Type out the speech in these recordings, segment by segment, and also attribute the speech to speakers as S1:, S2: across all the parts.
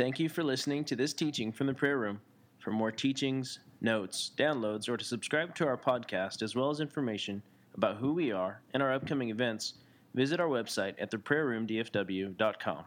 S1: Thank you for listening to this teaching from the prayer room. For more teachings, notes, downloads, or to subscribe to our podcast, as well as information about who we are and our upcoming events, visit our website at theprayerroomdfw.com.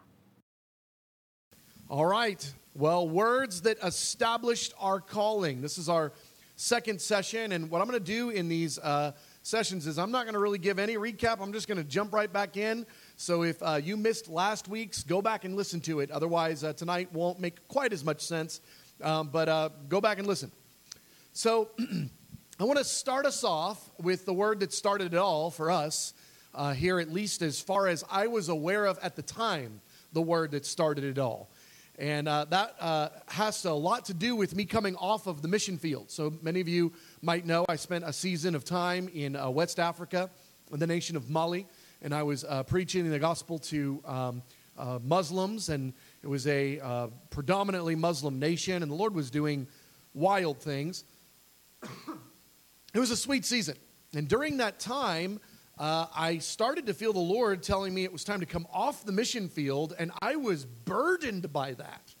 S2: All right. Well, words that established our calling. This is our second session, and what I'm going to do in these uh, sessions is I'm not going to really give any recap. I'm just going to jump right back in. So if uh, you missed last week's, go back and listen to it. Otherwise, uh, tonight won't make quite as much sense. Um, but uh, go back and listen. So I want to start us off with the word that started it all for us uh, here, at least as far as I was aware of at the time, the word that started it all. And uh, that uh, has a lot to do with me coming off of the mission field. So many of you might know I spent a season of time in uh, West Africa, in the nation of Mali, and I was uh, preaching the gospel to um, uh, Muslims, and it was a uh, predominantly Muslim nation, and the Lord was doing wild things. it was a sweet season. And during that time, uh, I started to feel the Lord telling me it was time to come off the mission field, and I was burdened by that.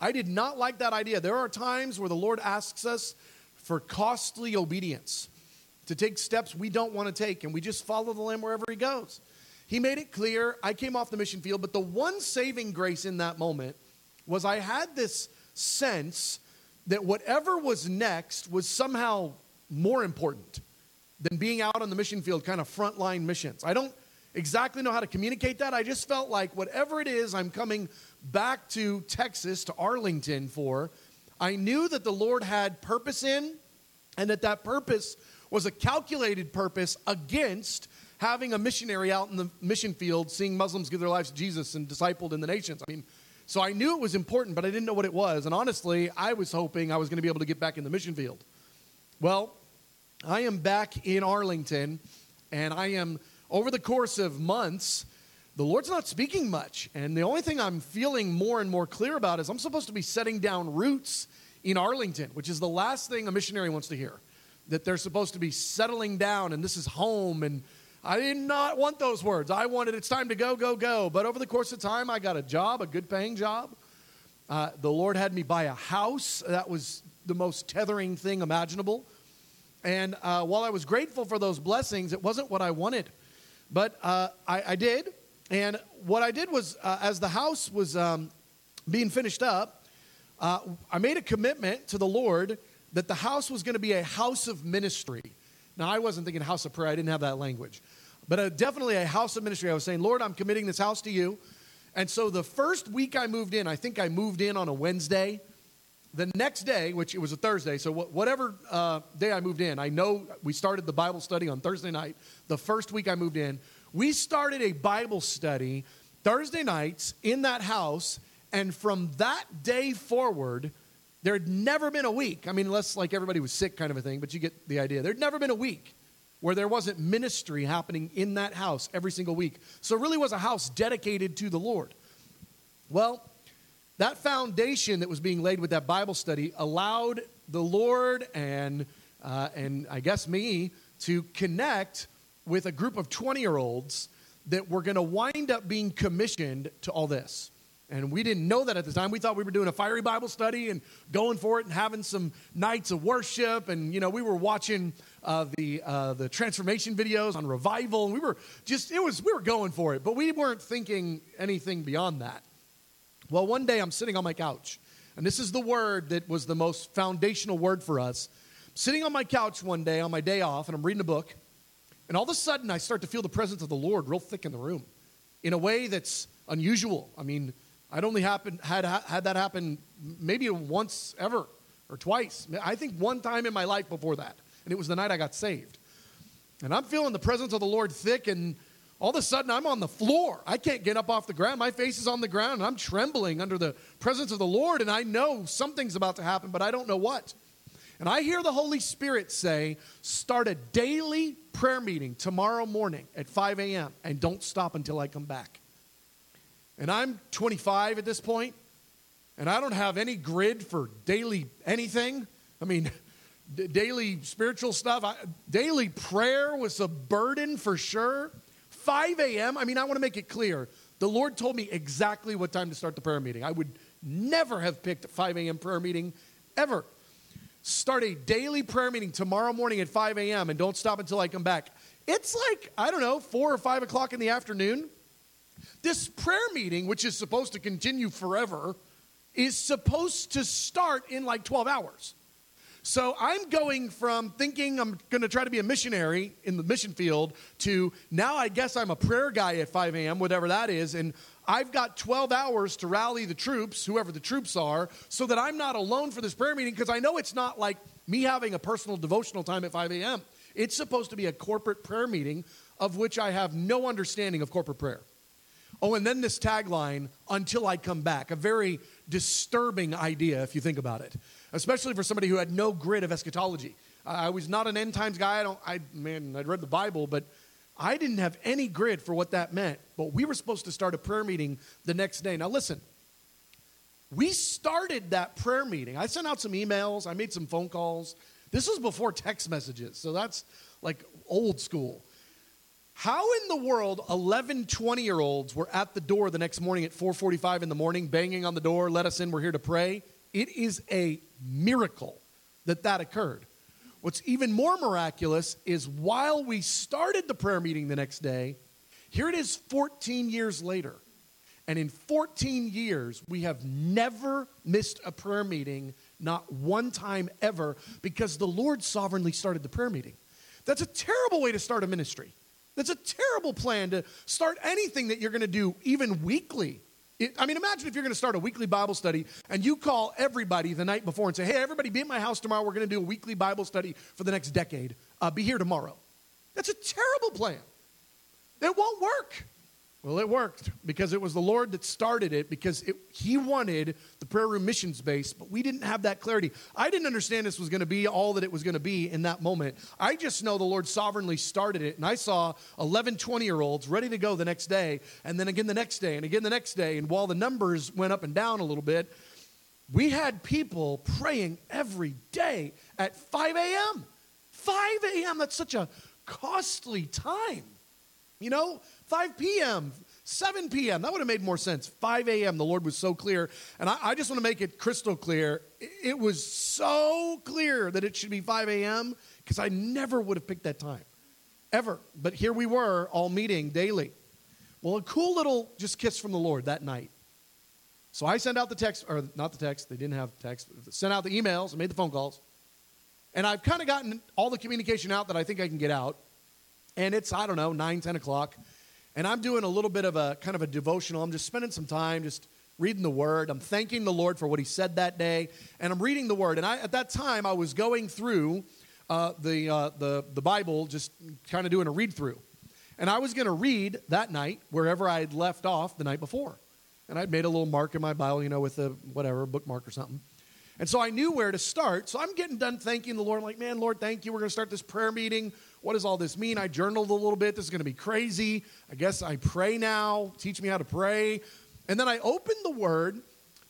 S2: I did not like that idea. There are times where the Lord asks us for costly obedience, to take steps we don't want to take, and we just follow the Lamb wherever He goes. He made it clear I came off the mission field, but the one saving grace in that moment was I had this sense that whatever was next was somehow more important than being out on the mission field, kind of frontline missions. I don't exactly know how to communicate that. I just felt like whatever it is I'm coming back to Texas, to Arlington for, I knew that the Lord had purpose in, and that that purpose was a calculated purpose against having a missionary out in the mission field seeing Muslims give their lives to Jesus and discipled in the nations. I mean, so I knew it was important, but I didn't know what it was. And honestly, I was hoping I was going to be able to get back in the mission field. Well, I am back in Arlington, and I am, over the course of months, the Lord's not speaking much. And the only thing I'm feeling more and more clear about is I'm supposed to be setting down roots in Arlington, which is the last thing a missionary wants to hear. That they're supposed to be settling down and this is home. And I did not want those words. I wanted it's time to go, go, go. But over the course of time, I got a job, a good paying job. Uh, the Lord had me buy a house. That was the most tethering thing imaginable. And uh, while I was grateful for those blessings, it wasn't what I wanted. But uh, I, I, did. And what I did was, uh, as the house was um, being finished up, uh, I made a commitment to the Lord that the house was going to be a house of ministry. Now, I wasn't thinking house of prayer, I didn't have that language. But uh, definitely a house of ministry. I was saying, Lord, I'm committing this house to you. And so the first week I moved in, I think I moved in on a Wednesday the next day, which it was a Thursday, so whatever uh, day I moved in, I know we started the Bible study on Thursday night. The first week I moved in, we started a Bible study Thursday nights in that house, and from that day forward, there had never been a week. I mean, unless like everybody was sick, kind of a thing, but you get the idea. There'd never been a week where there wasn't ministry happening in that house every single week. So it really was a house dedicated to the Lord. Well, that foundation that was being laid with that Bible study allowed the Lord and, uh, and I guess me to connect with a group of 20 year olds that were going to wind up being commissioned to all this. And we didn't know that at the time. We thought we were doing a fiery Bible study and going for it and having some nights of worship. And, you know, we were watching uh, the, uh, the transformation videos on revival. And we were just, it was, we were going for it. But we weren't thinking anything beyond that. Well, one day I'm sitting on my couch, and this is the word that was the most foundational word for us. I'm sitting on my couch one day on my day off, and I'm reading a book, and all of a sudden I start to feel the presence of the Lord real thick in the room in a way that's unusual. I mean, I'd only happened, had, had that happen maybe once ever or twice. I think one time in my life before that, and it was the night I got saved. And I'm feeling the presence of the Lord thick, and all of a sudden, I'm on the floor. I can't get up off the ground. My face is on the ground, and I'm trembling under the presence of the Lord, and I know something's about to happen, but I don't know what. And I hear the Holy Spirit say, Start a daily prayer meeting tomorrow morning at 5 a.m., and don't stop until I come back. And I'm 25 at this point, and I don't have any grid for daily anything. I mean, d- daily spiritual stuff. I, daily prayer was a burden for sure. 5 a.m., I mean, I want to make it clear. The Lord told me exactly what time to start the prayer meeting. I would never have picked a 5 a.m. prayer meeting ever. Start a daily prayer meeting tomorrow morning at 5 a.m. and don't stop until I come back. It's like, I don't know, 4 or 5 o'clock in the afternoon. This prayer meeting, which is supposed to continue forever, is supposed to start in like 12 hours. So I'm going from thinking I'm going to try to be a missionary in the mission field to now I guess I'm a prayer guy at 5 a.m., whatever that is. And I've got 12 hours to rally the troops, whoever the troops are, so that I'm not alone for this prayer meeting because I know it's not like me having a personal devotional time at 5 a.m. It's supposed to be a corporate prayer meeting of which I have no understanding of corporate prayer. Oh, and then this tagline, until I come back, a very disturbing idea if you think about it, especially for somebody who had no grid of eschatology. I was not an end times guy. I don't, I, man, I'd read the Bible, but I didn't have any grid for what that meant. But we were supposed to start a prayer meeting the next day. Now, listen, we started that prayer meeting. I sent out some emails, I made some phone calls. This was before text messages, so that's like old school. How in the world 11 20 year olds were at the door the next morning at 4:45 in the morning banging on the door, let us in, we're here to pray? It is a miracle that that occurred. What's even more miraculous is while we started the prayer meeting the next day, here it is 14 years later. And in 14 years, we have never missed a prayer meeting, not one time ever, because the Lord sovereignly started the prayer meeting. That's a terrible way to start a ministry. That's a terrible plan to start anything that you're going to do, even weekly. It, I mean, imagine if you're going to start a weekly Bible study and you call everybody the night before and say, hey, everybody, be at my house tomorrow. We're going to do a weekly Bible study for the next decade. Uh, be here tomorrow. That's a terrible plan. It won't work. Well, it worked because it was the Lord that started it because it, He wanted the prayer room missions base, but we didn't have that clarity. I didn't understand this was going to be all that it was going to be in that moment. I just know the Lord sovereignly started it, and I saw 11, 20 year olds ready to go the next day, and then again the next day, and again the next day. And while the numbers went up and down a little bit, we had people praying every day at 5 a.m. 5 a.m., that's such a costly time. You know, 5 p.m., 7 p.m. That would have made more sense. 5 a.m., the Lord was so clear. And I, I just want to make it crystal clear. It, was so clear that it should be 5 a.m. because I never would have picked that time, ever. But here we were, all meeting daily. Well, a cool little just kiss from the Lord that night. So I sent out the text, or not the text, they didn't have text, sent out the emails, I made the phone calls. And I've kind of gotten all the communication out that I think I can get out and it's i don't know 9 10 o'clock and i'm doing a little bit of a kind of a devotional i'm just spending some time just reading the word i'm thanking the lord for what he said that day and i'm reading the word and I, at that time i was going through uh, the, uh, the, the bible just kind of doing a read through and i was going to read that night wherever i had left off the night before and i'd made a little mark in my bible you know with a whatever bookmark or something and so I knew where to start. So I'm getting done thanking the Lord. I'm like, man, Lord, thank you. We're going to start this prayer meeting. What does all this mean? I journaled a little bit. This is going to be crazy. I guess I pray now. Teach me how to pray. And then I opened the word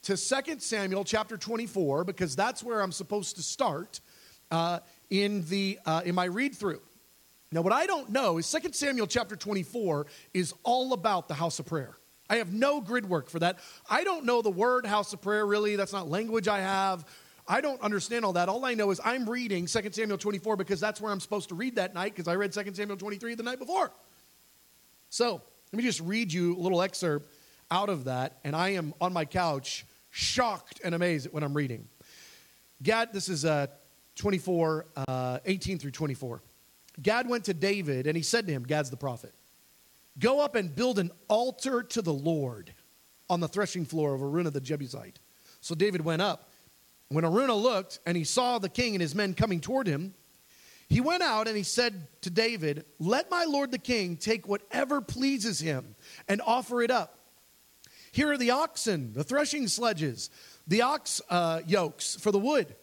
S2: to 2 Samuel chapter 24 because that's where I'm supposed to start uh, in, the, uh, in my read through. Now, what I don't know is 2 Samuel chapter 24 is all about the house of prayer. I have no grid work for that. I don't know the word house of prayer really. That's not language I have. I don't understand all that. All I know is I'm reading 2 Samuel 24 because that's where I'm supposed to read that night because I read 2 Samuel 23 the night before. So let me just read you a little excerpt out of that. And I am on my couch, shocked and amazed at what I'm reading. Gad, this is uh, 24, uh, 18 through 24. Gad went to David and he said to him, Gad's the prophet. Go up and build an altar to the Lord on the threshing floor of Araunah the Jebusite. So David went up. When Araunah looked and he saw the king and his men coming toward him, he went out and he said to David, Let my lord the king take whatever pleases him and offer it up. Here are the oxen, the threshing sledges, the ox uh, yokes for the wood.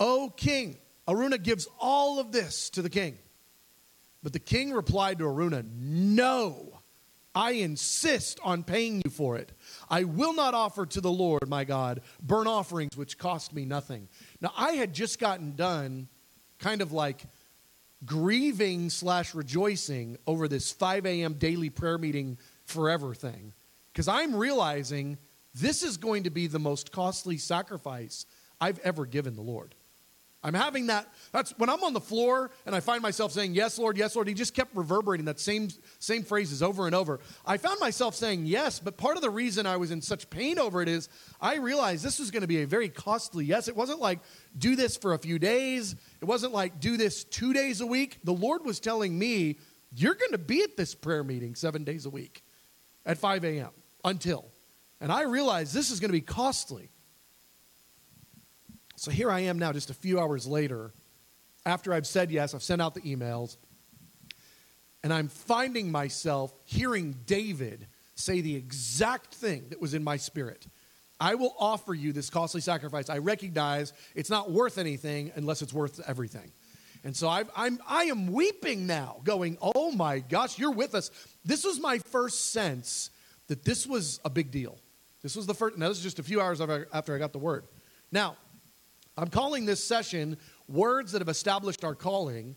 S2: O king, Araunah gives all of this to the king. But the king replied to Araunah, No, I insist on paying you for it. I will not offer to the Lord my God burnt offerings which cost me nothing. Now, I had just gotten done kind of like grieving slash rejoicing over this 5 a.m. daily prayer meeting forever thing. Because I'm realizing this is going to be the most costly sacrifice I've ever given the Lord. I'm having that. That's when I'm on the floor and I find myself saying, Yes, Lord, yes, Lord. He just kept reverberating that same, same phrases over and over. I found myself saying yes, but part of the reason I was in such pain over it is I realized this was going to be a very costly yes. It wasn't like do this for a few days, it wasn't like do this two days a week. The Lord was telling me, You're going to be at this prayer meeting seven days a week at 5 a.m. until. And I realized this is going to be costly. So here I am now, just a few hours later, after I've said yes, I've sent out the emails, and I'm finding myself hearing David say the exact thing that was in my spirit. I will offer you this costly sacrifice. I recognize it's not worth anything unless it's worth everything. And so I've, I'm, I am weeping now, going, Oh my gosh, you're with us. This was my first sense that this was a big deal. This was the first, now this is just a few hours after I got the word. Now, I'm calling this session Words That Have Established Our Calling.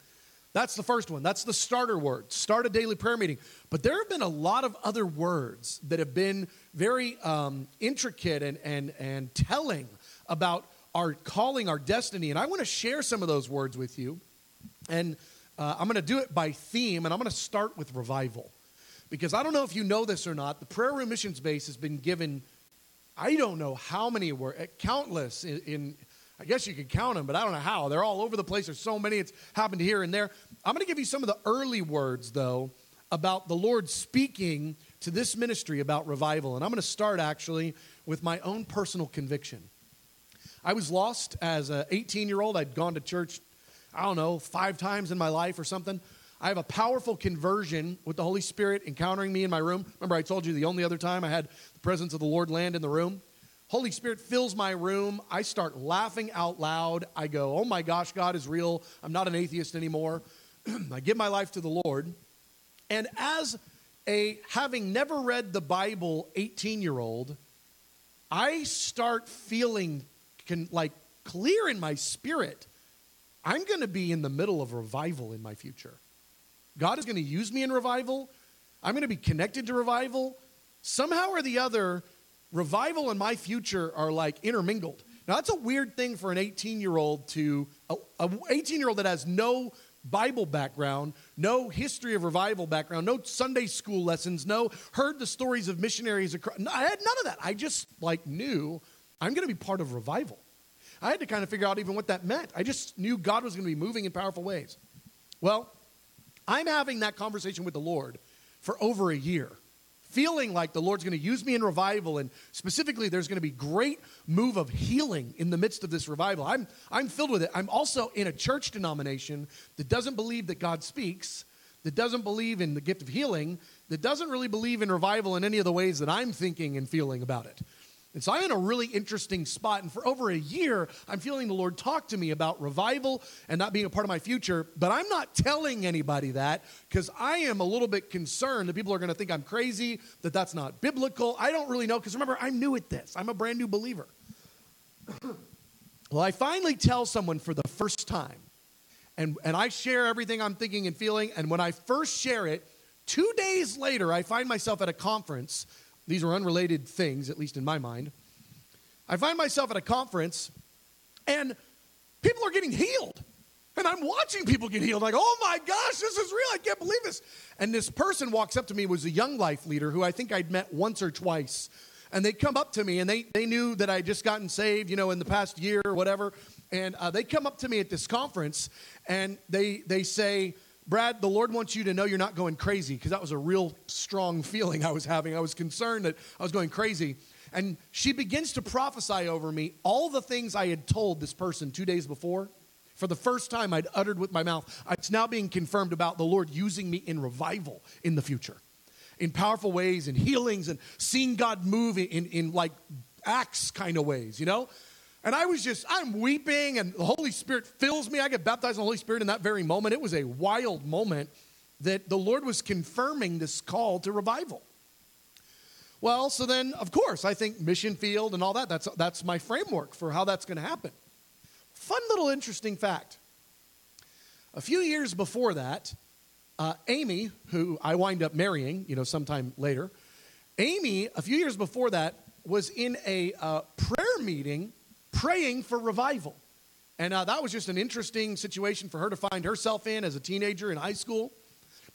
S2: That's the first one. That's the starter word. Start a daily prayer meeting. But there have been a lot of other words that have been very um, intricate and, and, and telling about our calling, our destiny. And I want to share some of those words with you. And uh, I'm going to do it by theme, and I'm going to start with revival. Because I don't know if you know this or not, the Prayer Room Missions Base has been given, I don't know how many were, countless in, in I guess you could count them, but I don't know how. They're all over the place. There's so many. It's happened here and there. I'm going to give you some of the early words, though, about the Lord speaking to this ministry about revival. And I'm going to start actually with my own personal conviction. I was lost as an 18 year old. I'd gone to church, I don't know, five times in my life or something. I have a powerful conversion with the Holy Spirit encountering me in my room. Remember, I told you the only other time I had the presence of the Lord land in the room? Holy Spirit fills my room. I start laughing out loud. I go, Oh my gosh, God is real. I'm not an atheist anymore. I give my life to the Lord. And as a having never read the Bible 18 year old, I start feeling can, like clear in my spirit. I'm going to be in the middle of revival in my future. God is going to use me in revival. I'm going to be connected to revival. Somehow or the other, revival and my future are like intermingled. Now, that's a weird thing for an 18 year old to, a 18 year old that has no Bible background, no history of revival background, no Sunday school lessons, no heard the stories of missionaries. Across, I had none of that. I just like knew I'm going to be part of revival. I had to kind of figure out even what that meant. I just knew God was going to be moving in powerful ways. Well, I'm having that conversation with the Lord for over a year feeling like the Lord's going to use me in revival, and specifically, there's going to be great move of healing in the midst of this revival. I'm, I'm filled with it. I'm also in a church denomination that doesn't believe that God speaks, that doesn't believe in the gift of healing, that doesn't really believe in revival in any of the ways that I'm thinking and feeling about it. And so I'm in a really interesting spot. And for over a year, I'm feeling the Lord talk to me about revival and not being a part of my future. But I'm not telling anybody that because I am a little bit concerned that people are going to think I'm crazy, that that's not biblical. I don't really know because remember, I'm new at this, I'm a brand new believer. well, I finally tell someone for the first time, and, and I share everything I'm thinking and feeling. And when I first share it, two days later, I find myself at a conference these are unrelated things, at least in my mind. I find myself at a conference and people are getting healed. And I'm watching people get healed, like, oh my gosh, this is real. I can't believe this. And this person walks up to me, was a young life leader who I think I'd met once or twice. And they come up to me and they, they knew that I just gotten saved, you know, in the past year or whatever. And uh, they come up to me at this conference and they, they say, Brad, the Lord wants you to know you're not going crazy because that was a real strong feeling I was having. I was concerned that I was going crazy. And she begins to prophesy over me all the things I had told this person two days before. For the first time, I'd uttered with my mouth. It's now being confirmed about the Lord using me in revival in the future, in powerful ways, in healings, and seeing God move in, in like acts kind of ways, you know? And I was just, I'm weeping, and the Holy Spirit fills me. I get baptized in the Holy Spirit in that very moment. It was a wild moment that the Lord was confirming this call to revival. Well, so then, of course, I think mission field and all that, that's, that's my framework for how that's going to happen. Fun little interesting fact. A few years before that, uh, Amy, who I wind up marrying, you know, sometime later, Amy, a few years before that, was in a uh, prayer meeting praying for revival. And uh, that was just an interesting situation for her to find herself in as a teenager in high school.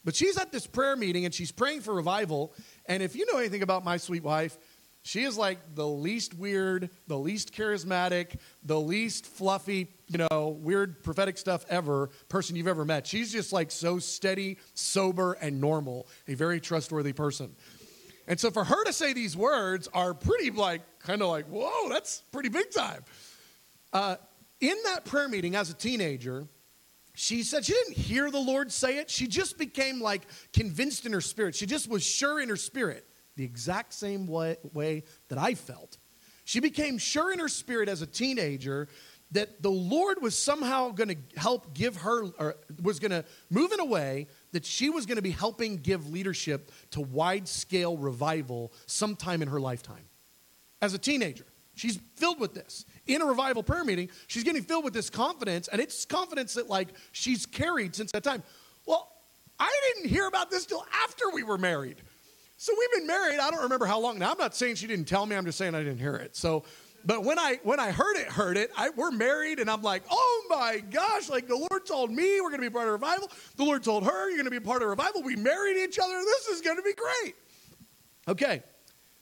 S2: But she's at this prayer meeting and she's praying for revival. And if you know anything about my sweet wife, she is like the least weird, the least charismatic, the least fluffy, you know, weird prophetic stuff ever person you've ever met. She's just like so steady, sober, and normal, a very trustworthy person. And so for her to say these words are pretty like, kind of like, whoa, that's pretty big time. Uh, in that prayer meeting as a teenager, she said she didn't hear the Lord say it. She just became like convinced in her spirit. She just was sure in her spirit the exact same way, way that I felt. She became sure in her spirit as a teenager that the Lord was somehow going to help give her, or was going to move in a way that she was going to be helping give leadership to wide scale revival sometime in her lifetime. As a teenager, she's filled with this. In a revival prayer meeting, she's getting filled with this confidence, and it's confidence that, like, she's carried since that time. Well, I didn't hear about this till after we were married. So we've been married. I don't remember how long. Now I'm not saying she didn't tell me. I'm just saying I didn't hear it. So, but when I when I heard it, heard it. I, we're married, and I'm like, oh my gosh! Like the Lord told me we're going to be part of revival. The Lord told her you're going to be part of revival. We married each other. This is going to be great. Okay.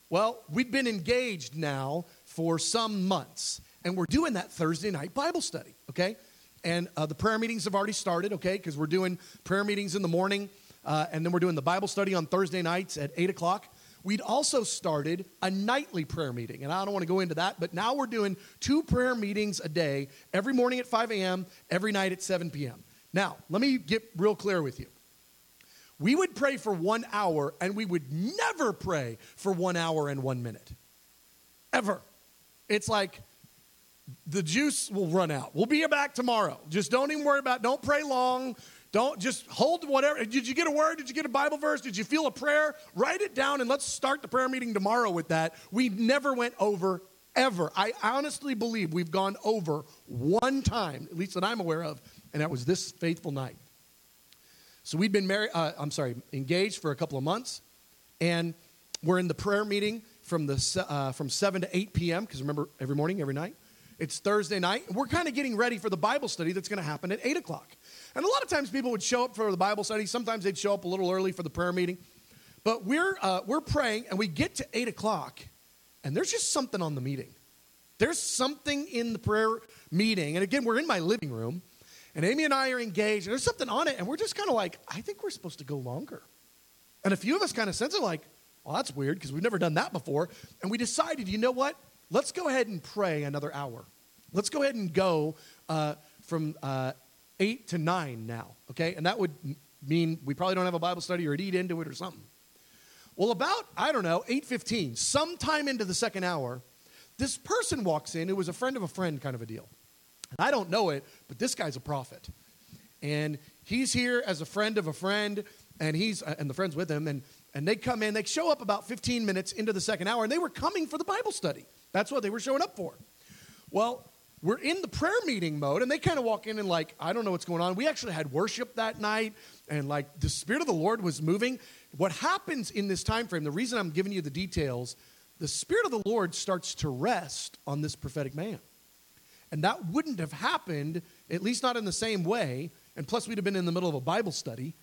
S2: Well, we've been engaged now for some months, and we're doing that Thursday night Bible study. Okay. And uh, the prayer meetings have already started, okay, because we're doing prayer meetings in the morning uh, and then we're doing the Bible study on Thursday nights at 8 o'clock. We'd also started a nightly prayer meeting, and I don't want to go into that, but now we're doing two prayer meetings a day, every morning at 5 a.m., every night at 7 p.m. Now, let me get real clear with you. We would pray for one hour, and we would never pray for one hour and one minute. Ever. It's like the juice will run out. We'll be back tomorrow. Just don't even worry about don't pray long. Don't just hold whatever. Did you get a word? Did you get a Bible verse? Did you feel a prayer? Write it down and let's start the prayer meeting tomorrow with that. We never went over ever. I honestly believe we've gone over one time, at least that I'm aware of, and that was this faithful night. So we'd been married, uh, I'm sorry, engaged for a couple of months, and we're in the prayer meeting from, the, uh, from 7 to 8 p.m., because remember, every morning, every night. It's Thursday night. We're kind of getting ready for the Bible study that's going to happen at 8 o'clock. And a lot of times people would show up for the Bible study. Sometimes they'd show up a little early for the prayer meeting. But we're, uh, we're praying and we get to 8 o'clock and there's just something on the meeting. There's something in the prayer meeting. And again, we're in my living room and Amy and I are engaged and there's something on it. And we're just kind of like, I think we're supposed to go longer. And a few of us kind of sense it like, well, that's weird because we've never done that before. And we decided, you know what? Let's go ahead and pray another hour. Let's go ahead and go uh, from uh, 8 to 9 now, okay? And that would mean we probably don't have a Bible study or eat into it or something. Well, about, I don't know, 8.15, sometime into the second hour, this person walks in who was a friend of a friend kind of a deal. And I don't know it, but this guy's a prophet. And he's here as a friend of a friend, and he's uh, and the friend's with him, and, and they come in, they show up about 15 minutes into the second hour, and they were coming for the Bible study. That's what they were showing up for. Well, we're in the prayer meeting mode, and they kind of walk in and, like, I don't know what's going on. We actually had worship that night, and, like, the Spirit of the Lord was moving. What happens in this time frame, the reason I'm giving you the details, the Spirit of the Lord starts to rest on this prophetic man. And that wouldn't have happened, at least not in the same way. And plus, we'd have been in the middle of a Bible study.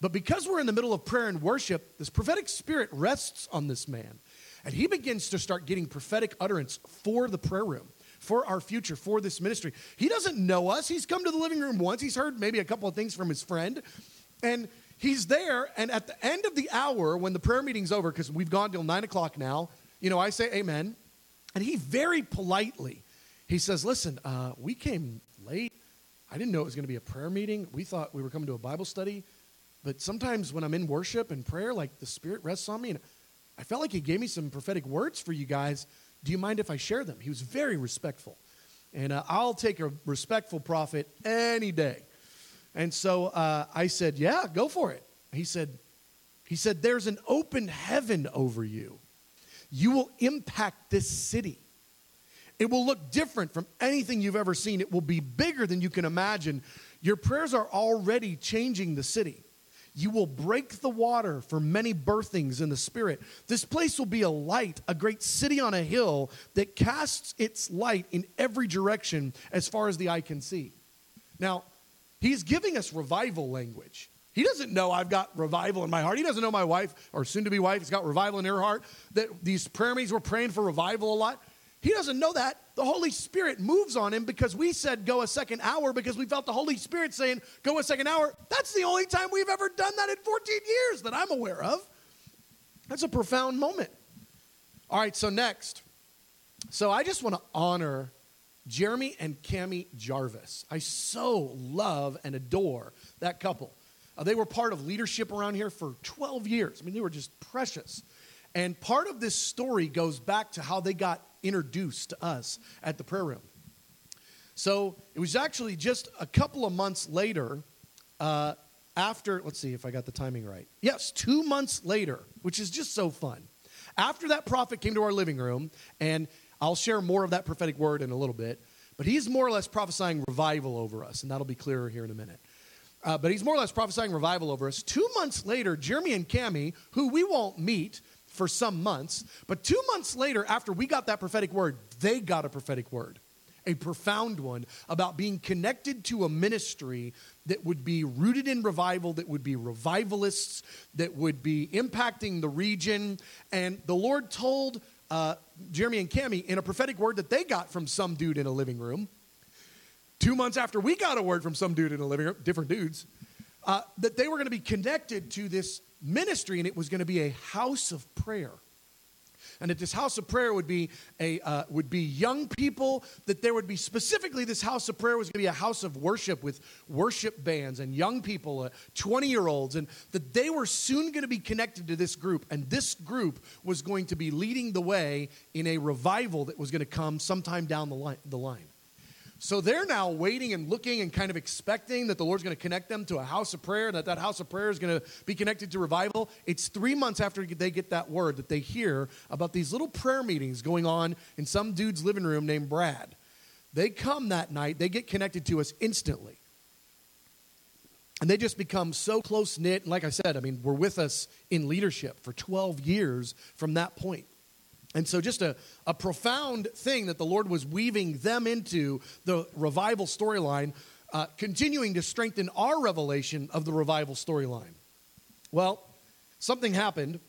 S2: But because we're in the middle of prayer and worship, this prophetic spirit rests on this man. And he begins to start getting prophetic utterance for the prayer room for our future, for this ministry. He doesn't know us. He's come to the living room once. He's heard maybe a couple of things from his friend. And he's there. And at the end of the hour, when the prayer meeting's over, because we've gone till nine o'clock now, you know, I say amen. And he very politely, he says, Listen, uh, we came late. I didn't know it was going to be a prayer meeting. We thought we were coming to a Bible study. But sometimes when I'm in worship and prayer, like the Spirit rests on me. And I felt like he gave me some prophetic words for you guys do you mind if I share them? He was very respectful. And uh, I'll take a respectful prophet any day. And so uh, I said, Yeah, go for it. He said, he said, There's an open heaven over you. You will impact this city. It will look different from anything you've ever seen. It will be bigger than you can imagine. Your prayers are already changing the city. You will break the water for many birthings in the Spirit. This place will be a light, a great city on a hill that casts its light in every direction as far as the eye can see. Now, he's giving us revival language. He doesn't know I've got revival in my heart. He doesn't know my wife, or soon to be wife, has got revival in her heart, that these prayer meetings we're praying for revival a lot. He doesn't know that. The Holy Spirit moves on him because we said go a second hour because we felt the Holy Spirit saying go a second hour. That's the only time we've ever done that in 14 years that I'm aware of. That's a profound moment. All right, so next. So I just want to honor Jeremy and Cami Jarvis. I so love and adore that couple. Uh, they were part of leadership around here for 12 years. I mean, they were just precious. And part of this story goes back to how they got introduced to us at the prayer room. So it was actually just a couple of months later, uh, after, let's see if I got the timing right. Yes, two months later, which is just so fun. After that prophet came to our living room, and I'll share more of that prophetic word in a little bit, but he's more or less prophesying revival over us, and that'll be clearer here in a minute. Uh, but he's more or less prophesying revival over us. Two months later, Jeremy and Cami, who we won't meet for some months, but two months later, after we got that prophetic word, they got a prophetic word, a profound one about being connected to a ministry that would be rooted in revival, that would be revivalists, that would be impacting the region. And the Lord told uh, Jeremy and Cami in a prophetic word that they got from some dude in a living room two months after we got a word from some dude in a living room, different dudes, uh, that they were going to be connected to this ministry and it was going to be a house of prayer. And that this house of prayer would be a uh, would be young people. That there would be specifically this house of prayer was going to be a house of worship with worship bands and young people, twenty uh, year olds, and that they were soon going to be connected to this group. And this group was going to be leading the way in a revival that was going to come sometime down the line. The line. So they're now waiting and looking and kind of expecting that the Lord's going to connect them to a house of prayer, that that house of prayer is going to be connected to revival. It's three months after they get that word that they hear about these little prayer meetings going on in some dude's living room named Brad. They come that night, they get connected to us instantly. And they just become so close knit. And like I said, I mean, we're with us in leadership for 12 years from that point. And so, just a, a profound thing that the Lord was weaving them into the revival storyline, uh, continuing to strengthen our revelation of the revival storyline. Well, something happened,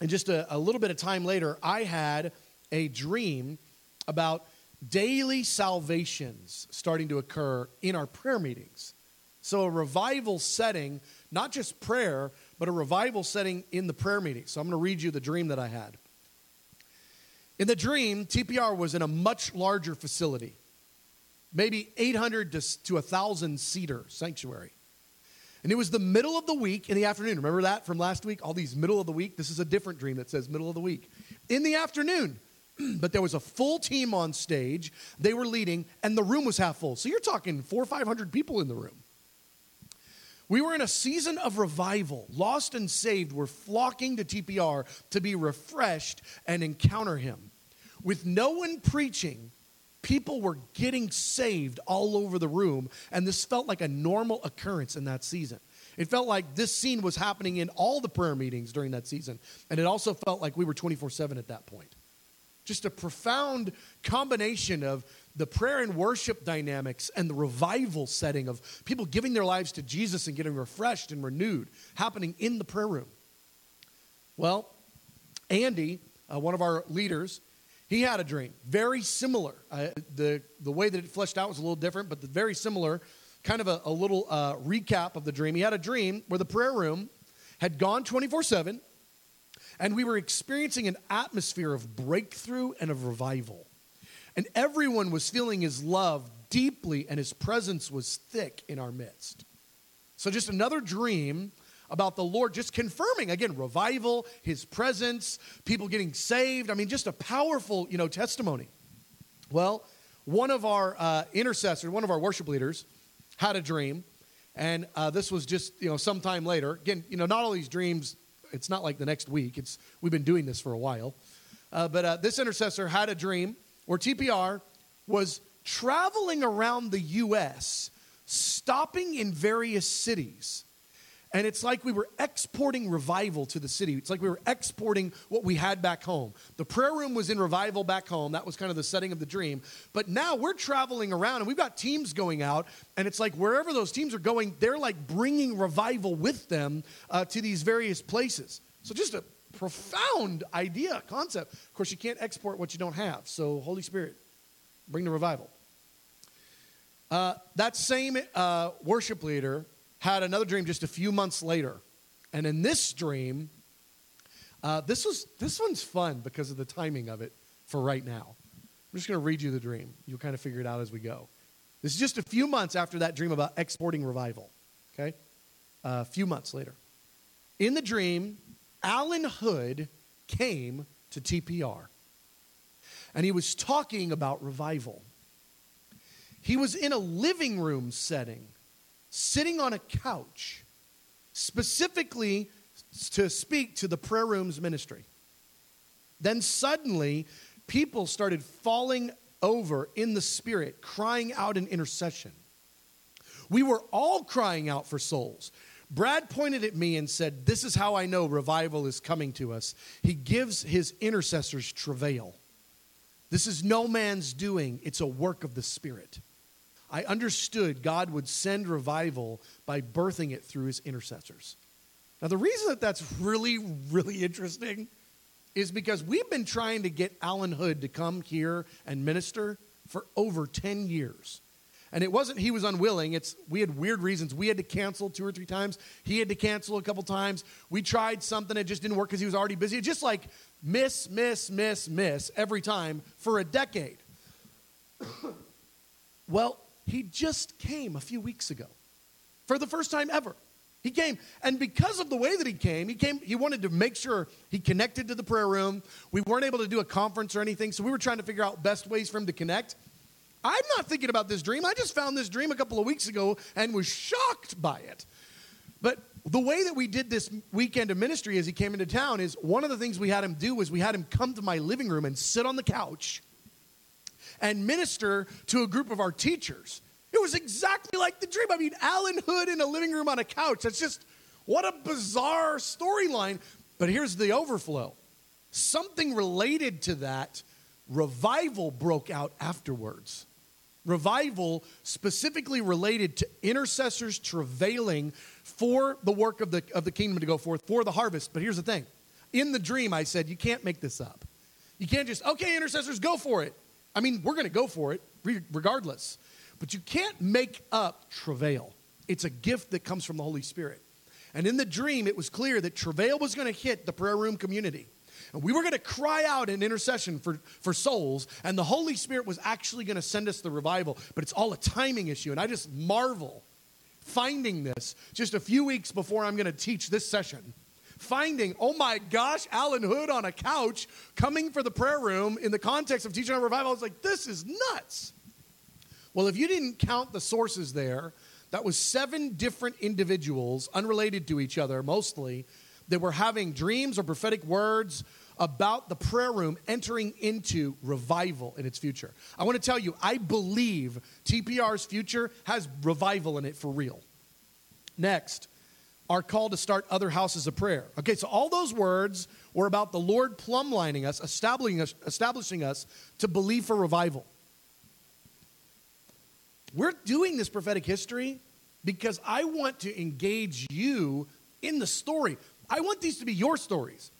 S2: and just a, a little bit of time later, I had a dream about daily salvations starting to occur in our prayer meetings. So, a revival setting, not just prayer, but a revival setting in the prayer meeting. So, I'm going to read you the dream that I had. In the dream, TPR was in a much larger facility, maybe 800 to, to 1,000 seater sanctuary. And it was the middle of the week in the afternoon. Remember that from last week? All these middle of the week. This is a different dream that says middle of the week. In the afternoon, but there was a full team on stage. They were leading, and the room was half full. So you're talking four or 500 people in the room. We were in a season of revival. Lost and saved were flocking to TPR to be refreshed and encounter Him. With no one preaching, people were getting saved all over the room, and this felt like a normal occurrence in that season. It felt like this scene was happening in all the prayer meetings during that season, and it also felt like we were 24 7 at that point. Just a profound combination of the prayer and worship dynamics and the revival setting of people giving their lives to Jesus and getting refreshed and renewed happening in the prayer room. Well, Andy, uh, one of our leaders, he had a dream very similar. Uh, the, the way that it fleshed out was a little different, but very similar. Kind of a, a little uh, recap of the dream. He had a dream where the prayer room had gone 24 7, and we were experiencing an atmosphere of breakthrough and of revival. And everyone was feeling his love deeply, and his presence was thick in our midst. So, just another dream about the Lord, just confirming again revival, His presence, people getting saved. I mean, just a powerful, you know, testimony. Well, one of our uh, intercessors, one of our worship leaders, had a dream, and uh, this was just you know sometime later. Again, you know, not all these dreams. It's not like the next week. It's we've been doing this for a while, uh, but uh, this intercessor had a dream where TPR was traveling around the U.S., stopping in various cities And it's like we were exporting revival to the city. It's like we were exporting what we had back home. The prayer room was in revival back home. That was kind of the setting of the dream. But now we're traveling around and we've got teams going out. And it's like wherever those teams are going, they're like bringing revival with them uh, to these various places. So just a profound idea, concept. Of course, you can't export what you don't have. So, Holy Spirit, bring the revival. Uh, that same uh, worship leader had another dream just a few months later. And in this dream, uh, this, was, this one's fun because of the timing of it for right now. I'm just going to read you the dream. You'll kind of figure it out as we go. This is just a few months after that dream about exporting revival. Okay? a few months later. In the dream, Allen Hood came to TPR. And he was talking about revival. He was in a living room setting, sitting on a couch, specifically to speak to the prayer room's ministry. Then suddenly, people started falling over in the Spirit, crying out in intercession. We were all crying out for souls. Brad pointed at me and said, This is how I know revival is coming to us. He gives his intercessors travail. This is no man's doing, it's a work of the Spirit. I understood God would send revival by birthing it through his intercessors. Now, the reason that that's really, really interesting is because we've been trying to get Allen Hood to come here and minister for over 10 years. And it wasn't he was unwilling. It's we had weird reasons. We had to cancel two or three times. He had to cancel a couple times. We tried something, it just didn't work because he was already busy. Just like miss, miss, miss, miss every time for a decade. well, he just came a few weeks ago for the first time ever. He came, and because of the way that he came, he came. He wanted to make sure he connected to the prayer room. We weren't able to do a conference or anything, so we were trying to figure out best ways for him to connect. I'm not thinking about this dream. I just found this dream a couple of weeks ago and was shocked by it. But the way that we did this weekend of ministry as he came into town is one of the things we had him do was we had him come to my living room and sit on the couch and minister to a group of our teachers. It was exactly like the dream. I mean, Allen Hood in a living room on a couch. That's just what a bizarre storyline. But here's the overflow something related to that revival broke out afterwards. Revival specifically related to intercessors travailing for the work of the, of the kingdom to go forth, for the harvest. But here's the thing in the dream, I said, you can't make this up. You can't just, okay, intercessors, go for it. I mean, we're going to go for it regardless. But you can't make up travail. It's a gift that comes from the Holy Spirit. And in the dream, it was clear that travail was going to hit the prayer room community. And we were going to cry out in intercession for, for souls, and the Holy Spirit was actually going to send us the revival, but it's all a timing issue. And I just marvel finding this just a few weeks before I'm going to teach this session. Finding, oh my gosh, Allen Hood on a couch coming for the prayer room in the context of teaching on revival. I was like, this is nuts. Well, if you didn't count the sources there, that was seven different individuals, unrelated to each other mostly, that were having dreams or prophetic words about the prayer room entering into revival in its future. I want to tell you, I believe TPR's future has revival in it for real. Next, our call to start other houses of prayer. Okay, so all those words were about the Lord plumblining us, establishing us, establishing us to believe for revival. We're doing this prophetic history because I want to engage you in the story. I want these to be your stories.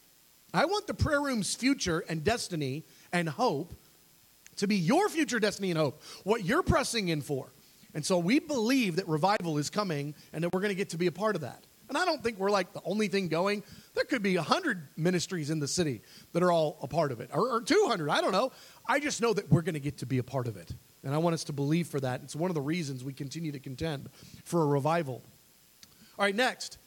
S2: I want the prayer room's future and destiny and hope to be your future destiny and hope, what you're pressing in for. And so we believe that revival is coming and that we're going to get to be a part of that. And I don't think we're like the only thing going. There could be 100 ministries in the city that are all a part of it, or, or 200. I don't know. I just know that we're going to get to be a part of it. And I want us to believe for that. It's one of the reasons we continue to contend for a revival. All right, next,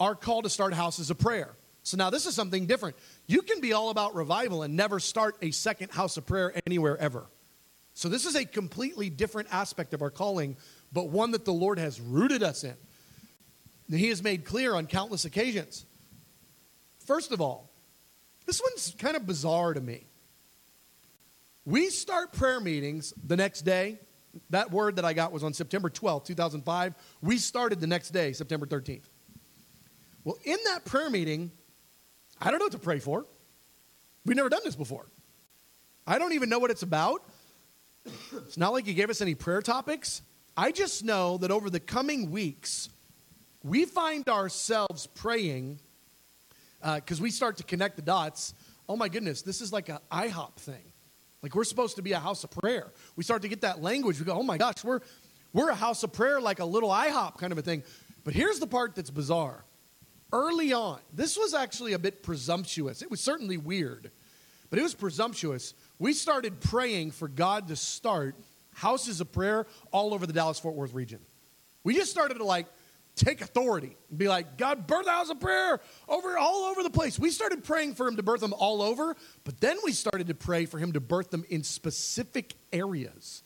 S2: our call to start houses of prayer. So now this is something different. You can be all about revival and never start a second house of prayer anywhere ever. So this is a completely different aspect of our calling, but one that the Lord has rooted us in. He has made clear on countless occasions. First of all, this one's kind of bizarre to me. We start prayer meetings the next day. That word that I got was on September 12th, 2005. We started the next day, September 13th. Well, in that prayer meeting, I don't know what to pray for. We've never done this before. I don't even know what it's about. It's not like you gave us any prayer topics. I just know that over the coming weeks, we find ourselves praying because uh, we start to connect the dots. Oh my goodness, this is like an IHOP thing. Like we're supposed to be a house of prayer. We start to get that language. We go, oh my gosh, we're, we're a house of prayer, like a little IHOP kind of a thing. But here's the part that's bizarre. Early on, this was actually a bit presumptuous. It was certainly weird, but it was presumptuous. We started praying for God to start houses of prayer all over the Dallas Fort Worth region. We just started to like take authority and be like, God, birth a house of prayer over all over the place. We started praying for him to birth them all over, but then we started to pray for him to birth them in specific areas.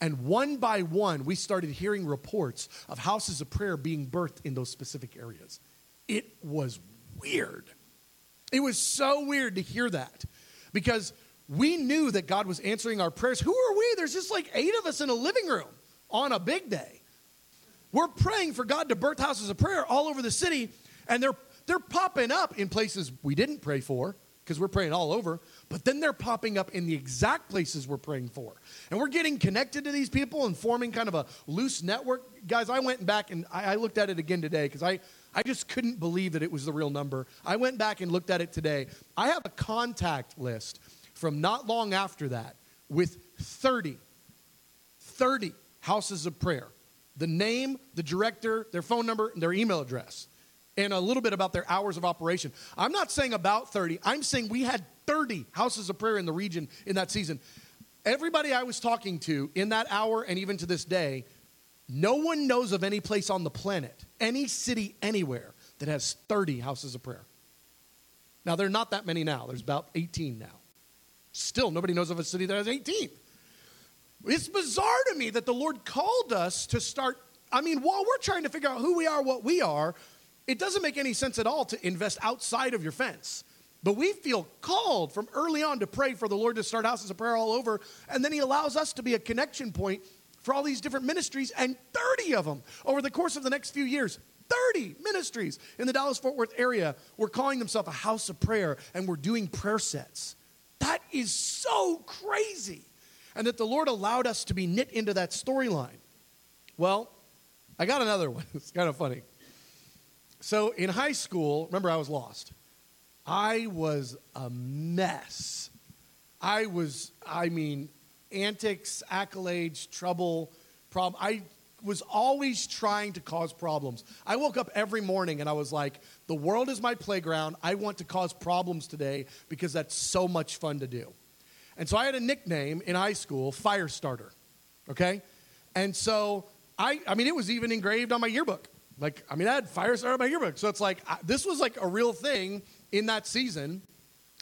S2: And one by one, we started hearing reports of houses of prayer being birthed in those specific areas. It was weird. It was so weird to hear that because we knew that God was answering our prayers. Who are we? There's just like eight of us in a living room on a big day. We're praying for God to birth houses of prayer all over the city, and they're, they're popping up in places we didn't pray for because we're praying all over, but then they're popping up in the exact places we're praying for. And we're getting connected to these people and forming kind of a loose network. Guys, I went back and I, I looked at it again today because I, I just couldn't believe that it was the real number. I went back and looked at it today. I have a contact list from not long after that with 30, 30 houses of prayer. The name, the director, their phone number, and their email address, and a little bit about their hours of operation. I'm not saying about 30, I'm saying we had 30 houses of prayer in the region in that season. Everybody I was talking to in that hour and even to this day, no one knows of any place on the planet, any city anywhere, that has 30 houses of prayer. Now, there are not that many now. There's about 18 now. Still, nobody knows of a city that has 18. It's bizarre to me that the Lord called us to start. I mean, while we're trying to figure out who we are, what we are, it doesn't make any sense at all to invest outside of your fence. But we feel called from early on to pray for the Lord to start houses of prayer all over. And then He allows us to be a connection point for all these different ministries, and 30 of them over the course of the next few years. 30 ministries in the Dallas Fort Worth area were calling themselves a house of prayer, and we're doing prayer sets. That is so crazy. And that the Lord allowed us to be knit into that storyline. Well, I got another one. It's kind of funny. So in high school, remember, I was lost. I was a mess. I was, I mean, antics, accolades, trouble, problem. I was always trying to cause problems. I woke up every morning and I was like, the world is my playground. I want to cause problems today because that's so much fun to do. And so I had a nickname in high school, Firestarter. Okay? And so I, I mean, it was even engraved on my yearbook. Like, I mean, I had Firestarter on my yearbook. So it's like, I, this was like a real thing in that season.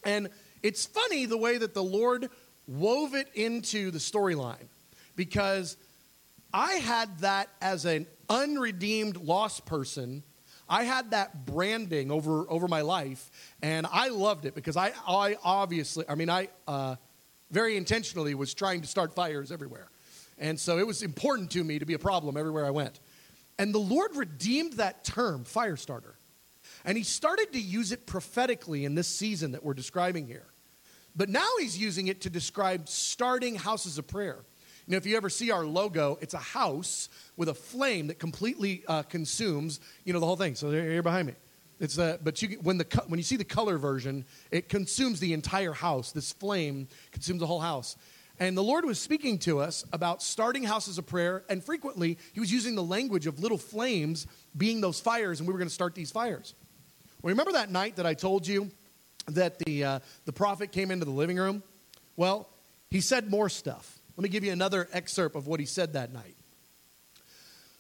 S2: And it's funny the way that the Lord wove it into the storyline because I had that as an unredeemed lost person. I had that branding over, over my life, and I loved it because I, I obviously, I mean, I uh, very intentionally was trying to start fires everywhere. And so it was important to me to be a problem everywhere I went. And the Lord redeemed that term, fire starter. And he started to use it prophetically in this season that we're describing here. But now he's using it to describe starting houses of prayer. You know, if you ever see our logo, it's a house with a flame that completely uh, consumes, you know, the whole thing. So here behind me. It's a, but you, when, the, when you see the color version, it consumes the entire house. This flame consumes the whole house. And the Lord was speaking to us about starting houses of prayer, and frequently He was using the language of little flames being those fires, and we were going to start these fires. Well, remember that night that I told you that the, uh, the prophet came into the living room? Well, he said more stuff. Let me give you another excerpt of what he said that night.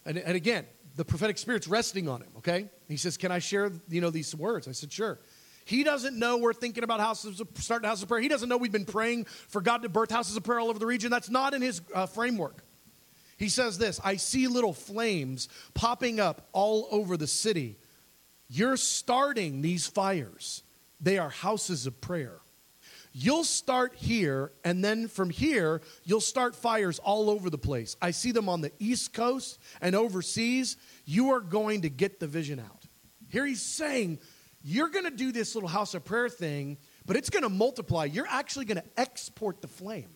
S2: And, and again, the prophetic spirit's resting on him, okay? He says, Can I share, you know, these words? I said, Sure. He doesn't know we're thinking about houses of, starting houses of prayer. He doesn't know we've been praying for God to birth houses of prayer all over the region. That's not in his uh, framework. He says this I see little flames popping up all over the city. You're starting these fires. They are houses of prayer. You'll start here, and then from here, you'll start fires all over the place. I see them on the East Coast and overseas. You are going to get the vision out. Here he's saying, You're going to do this little house of prayer thing, but it's going to multiply. You're actually going to export the flame.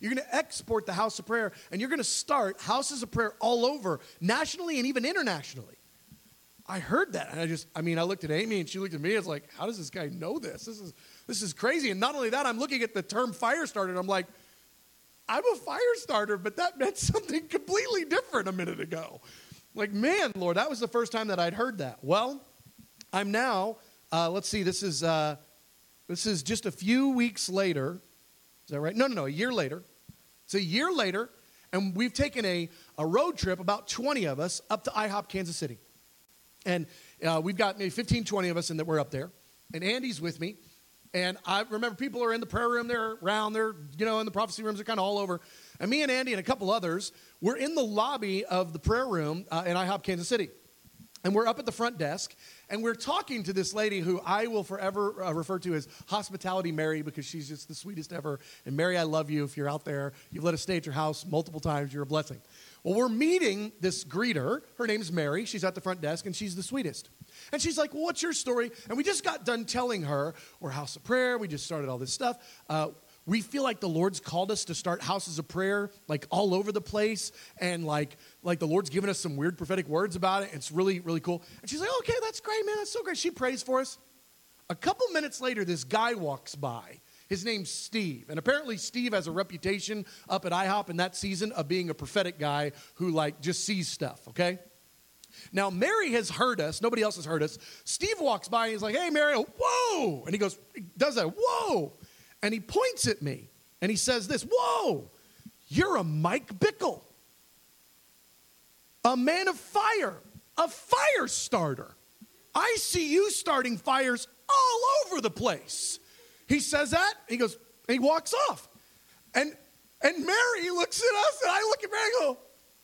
S2: You're going to export the house of prayer, and you're going to start houses of prayer all over, nationally and even internationally. I heard that, and I just, I mean, I looked at Amy, and she looked at me. It's like, how does this guy know this? This is, this is crazy. And not only that, I'm looking at the term fire starter, and I'm like, I'm a fire starter, but that meant something completely different a minute ago. Like, man, Lord, that was the first time that I'd heard that. Well, I'm now, uh, let's see, this is, uh, this is just a few weeks later. Is that right? No, no, no, a year later. It's a year later, and we've taken a, a road trip, about 20 of us, up to IHOP Kansas City. And uh, we've got maybe 15, 20 of us, and that we're up there. And Andy's with me. And I remember people are in the prayer room, they're around, they're, you know, in the prophecy rooms, they're kind of all over. And me and Andy and a couple others, we're in the lobby of the prayer room uh, in IHOP Kansas City. And we're up at the front desk, and we're talking to this lady who I will forever uh, refer to as Hospitality Mary because she's just the sweetest ever. And Mary, I love you. If you're out there, you've let us stay at your house multiple times, you're a blessing. Well, we're meeting this greeter. Her name's Mary. She's at the front desk, and she's the sweetest. And she's like, Well, what's your story? And we just got done telling her we're House of Prayer. We just started all this stuff. Uh, we feel like the Lord's called us to start houses of prayer like all over the place. And like, like the Lord's given us some weird prophetic words about it. It's really, really cool. And she's like, Okay, that's great, man. That's so great. She prays for us. A couple minutes later, this guy walks by. His name's Steve. And apparently, Steve has a reputation up at IHOP in that season of being a prophetic guy who, like, just sees stuff, okay? Now, Mary has heard us. Nobody else has heard us. Steve walks by and he's like, hey, Mary, whoa. And he goes, he does that, whoa. And he points at me and he says this, whoa, you're a Mike Bickle, a man of fire, a fire starter. I see you starting fires all over the place. He says that, he goes, he walks off. And and Mary looks at us, and I look at Mary and go,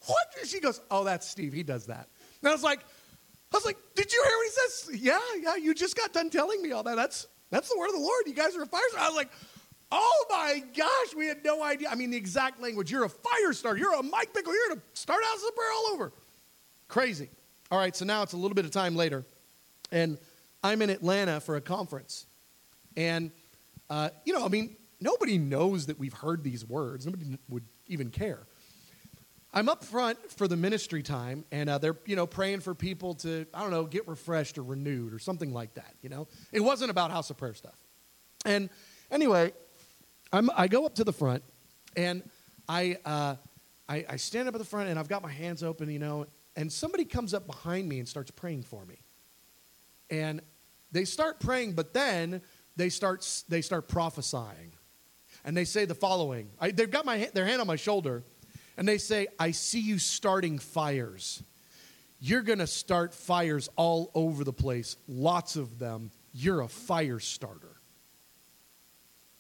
S2: What? She goes, Oh, that's Steve. He does that. And I was like, I was like, Did you hear what he says? Yeah, yeah, you just got done telling me all that. That's that's the word of the Lord. You guys are a fire. I was like, Oh my gosh, we had no idea. I mean, the exact language. You're a fire starter. You're a Mike Bickle. You're going to start houses of prayer all over. Crazy. All right, so now it's a little bit of time later, and I'm in Atlanta for a conference. And uh, you know, I mean, nobody knows that we've heard these words. Nobody would even care. I'm up front for the ministry time, and uh, they're you know praying for people to I don't know get refreshed or renewed or something like that. You know, it wasn't about house of prayer stuff. And anyway, I'm, I go up to the front, and I, uh, I I stand up at the front, and I've got my hands open, you know, and somebody comes up behind me and starts praying for me, and they start praying, but then they start, they start prophesying. And they say the following I, They've got my, their hand on my shoulder, and they say, I see you starting fires. You're going to start fires all over the place, lots of them. You're a fire starter.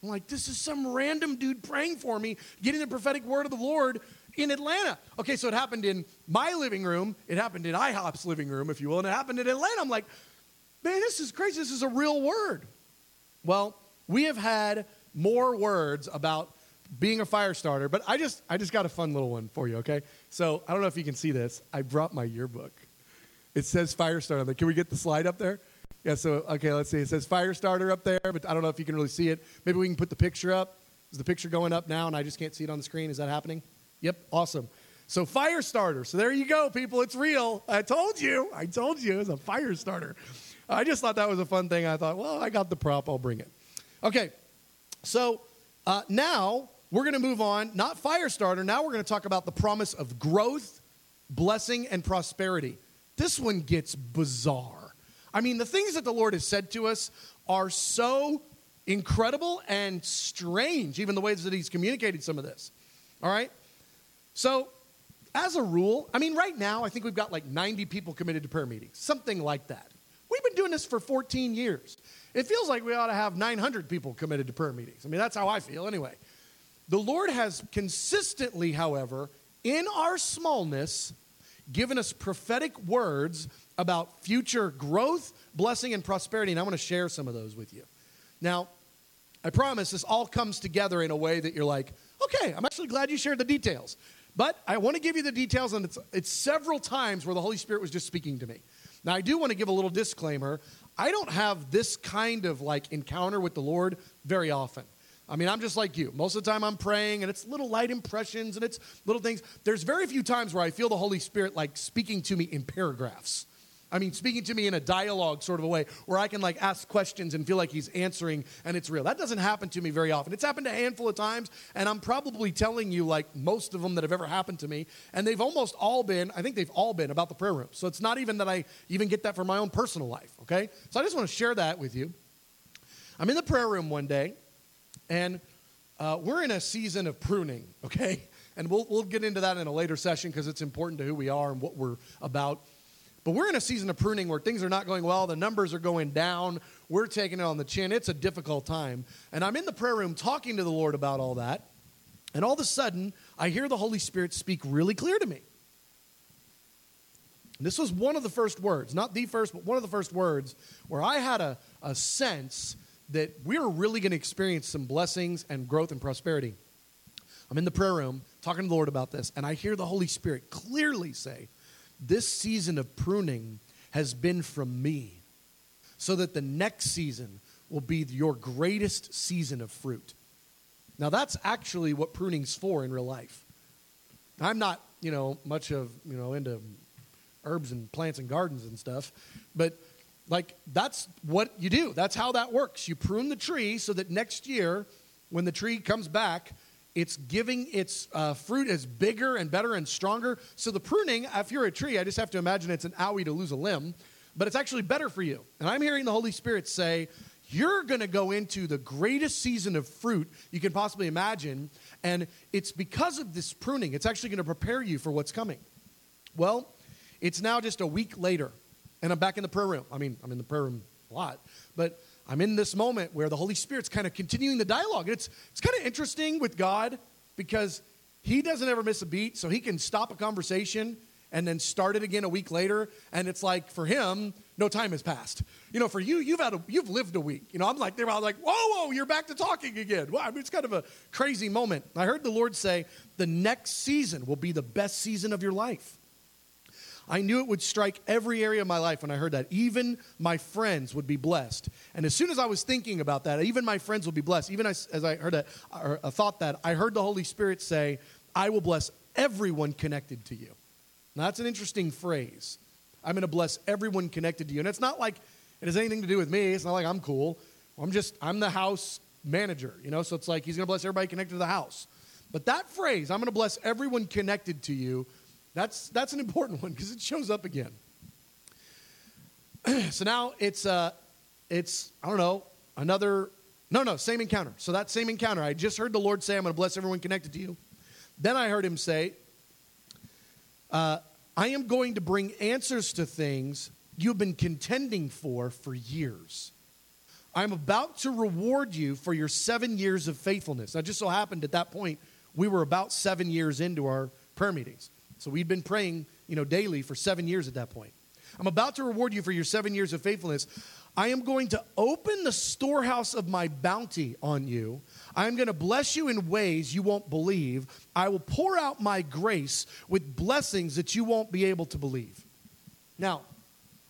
S2: I'm like, this is some random dude praying for me, getting the prophetic word of the Lord in Atlanta. Okay, so it happened in my living room, it happened in IHOP's living room, if you will, and it happened in Atlanta. I'm like, man, this is crazy. This is a real word. Well, we have had more words about being a fire starter, but I just I just got a fun little one for you, okay? So I don't know if you can see this. I brought my yearbook. It says fire starter there. Can we get the slide up there? Yeah, so okay, let's see. It says fire starter up there, but I don't know if you can really see it. Maybe we can put the picture up. Is the picture going up now and I just can't see it on the screen? Is that happening? Yep, awesome. So fire starter. So there you go, people. It's real. I told you. I told you. It's a fire starter. I just thought that was a fun thing. I thought, well, I got the prop, I'll bring it. Okay, so uh, now we're going to move on, not fire starter. Now we're going to talk about the promise of growth, blessing, and prosperity. This one gets bizarre. I mean, the things that the Lord has said to us are so incredible and strange, even the ways that He's communicated some of this. All right? So, as a rule, I mean, right now, I think we've got like 90 people committed to prayer meetings, something like that. We've been doing this for 14 years. It feels like we ought to have 900 people committed to prayer meetings. I mean, that's how I feel anyway. The Lord has consistently, however, in our smallness, given us prophetic words about future growth, blessing, and prosperity. And I want to share some of those with you. Now, I promise this all comes together in a way that you're like, okay, I'm actually glad you shared the details. But I want to give you the details, and it's, it's several times where the Holy Spirit was just speaking to me. Now, I do want to give a little disclaimer. I don't have this kind of like encounter with the Lord very often. I mean, I'm just like you. Most of the time I'm praying and it's little light impressions and it's little things. There's very few times where I feel the Holy Spirit like speaking to me in paragraphs. I mean, speaking to me in a dialogue sort of a way where I can like ask questions and feel like he's answering and it's real. That doesn't happen to me very often. It's happened a handful of times, and I'm probably telling you like most of them that have ever happened to me. And they've almost all been, I think they've all been about the prayer room. So it's not even that I even get that from my own personal life, okay? So I just want to share that with you. I'm in the prayer room one day, and uh, we're in a season of pruning, okay? And we'll, we'll get into that in a later session because it's important to who we are and what we're about. But we're in a season of pruning where things are not going well. The numbers are going down. We're taking it on the chin. It's a difficult time. And I'm in the prayer room talking to the Lord about all that. And all of a sudden, I hear the Holy Spirit speak really clear to me. And this was one of the first words, not the first, but one of the first words where I had a, a sense that we're really going to experience some blessings and growth and prosperity. I'm in the prayer room talking to the Lord about this, and I hear the Holy Spirit clearly say, this season of pruning has been from me, so that the next season will be your greatest season of fruit. Now, that's actually what pruning's for in real life. I'm not, you know, much of, you know, into herbs and plants and gardens and stuff, but like that's what you do. That's how that works. You prune the tree so that next year, when the tree comes back, it's giving its uh, fruit as bigger and better and stronger. So the pruning, if you're a tree, I just have to imagine it's an owie to lose a limb, but it's actually better for you. And I'm hearing the Holy Spirit say, you're going to go into the greatest season of fruit you can possibly imagine. And it's because of this pruning, it's actually going to prepare you for what's coming. Well, it's now just a week later, and I'm back in the prayer room. I mean, I'm in the prayer room a lot, but I'm in this moment where the Holy Spirit's kind of continuing the dialogue. It's, it's kind of interesting with God because He doesn't ever miss a beat, so He can stop a conversation and then start it again a week later. And it's like for Him, no time has passed. You know, for you, you've had a, you've lived a week. You know, I'm like there, I'm like, whoa, whoa, you're back to talking again. Well, I mean, it's kind of a crazy moment. I heard the Lord say, the next season will be the best season of your life. I knew it would strike every area of my life when I heard that. Even my friends would be blessed. And as soon as I was thinking about that, even my friends will be blessed. Even as, as I heard that, or I thought that, I heard the Holy Spirit say, I will bless everyone connected to you. Now, that's an interesting phrase. I'm going to bless everyone connected to you. And it's not like it has anything to do with me. It's not like I'm cool. I'm just, I'm the house manager, you know? So it's like he's going to bless everybody connected to the house. But that phrase, I'm going to bless everyone connected to you, that's, that's an important one because it shows up again. so now it's, uh, it's, I don't know, another, no, no, same encounter. So that same encounter, I just heard the Lord say, I'm going to bless everyone connected to you. Then I heard him say, uh, I am going to bring answers to things you've been contending for for years. I'm about to reward you for your seven years of faithfulness. Now, just so happened at that point, we were about seven years into our prayer meetings. So we'd been praying, you know, daily for seven years at that point. I'm about to reward you for your seven years of faithfulness. I am going to open the storehouse of my bounty on you. I am going to bless you in ways you won't believe. I will pour out my grace with blessings that you won't be able to believe. Now,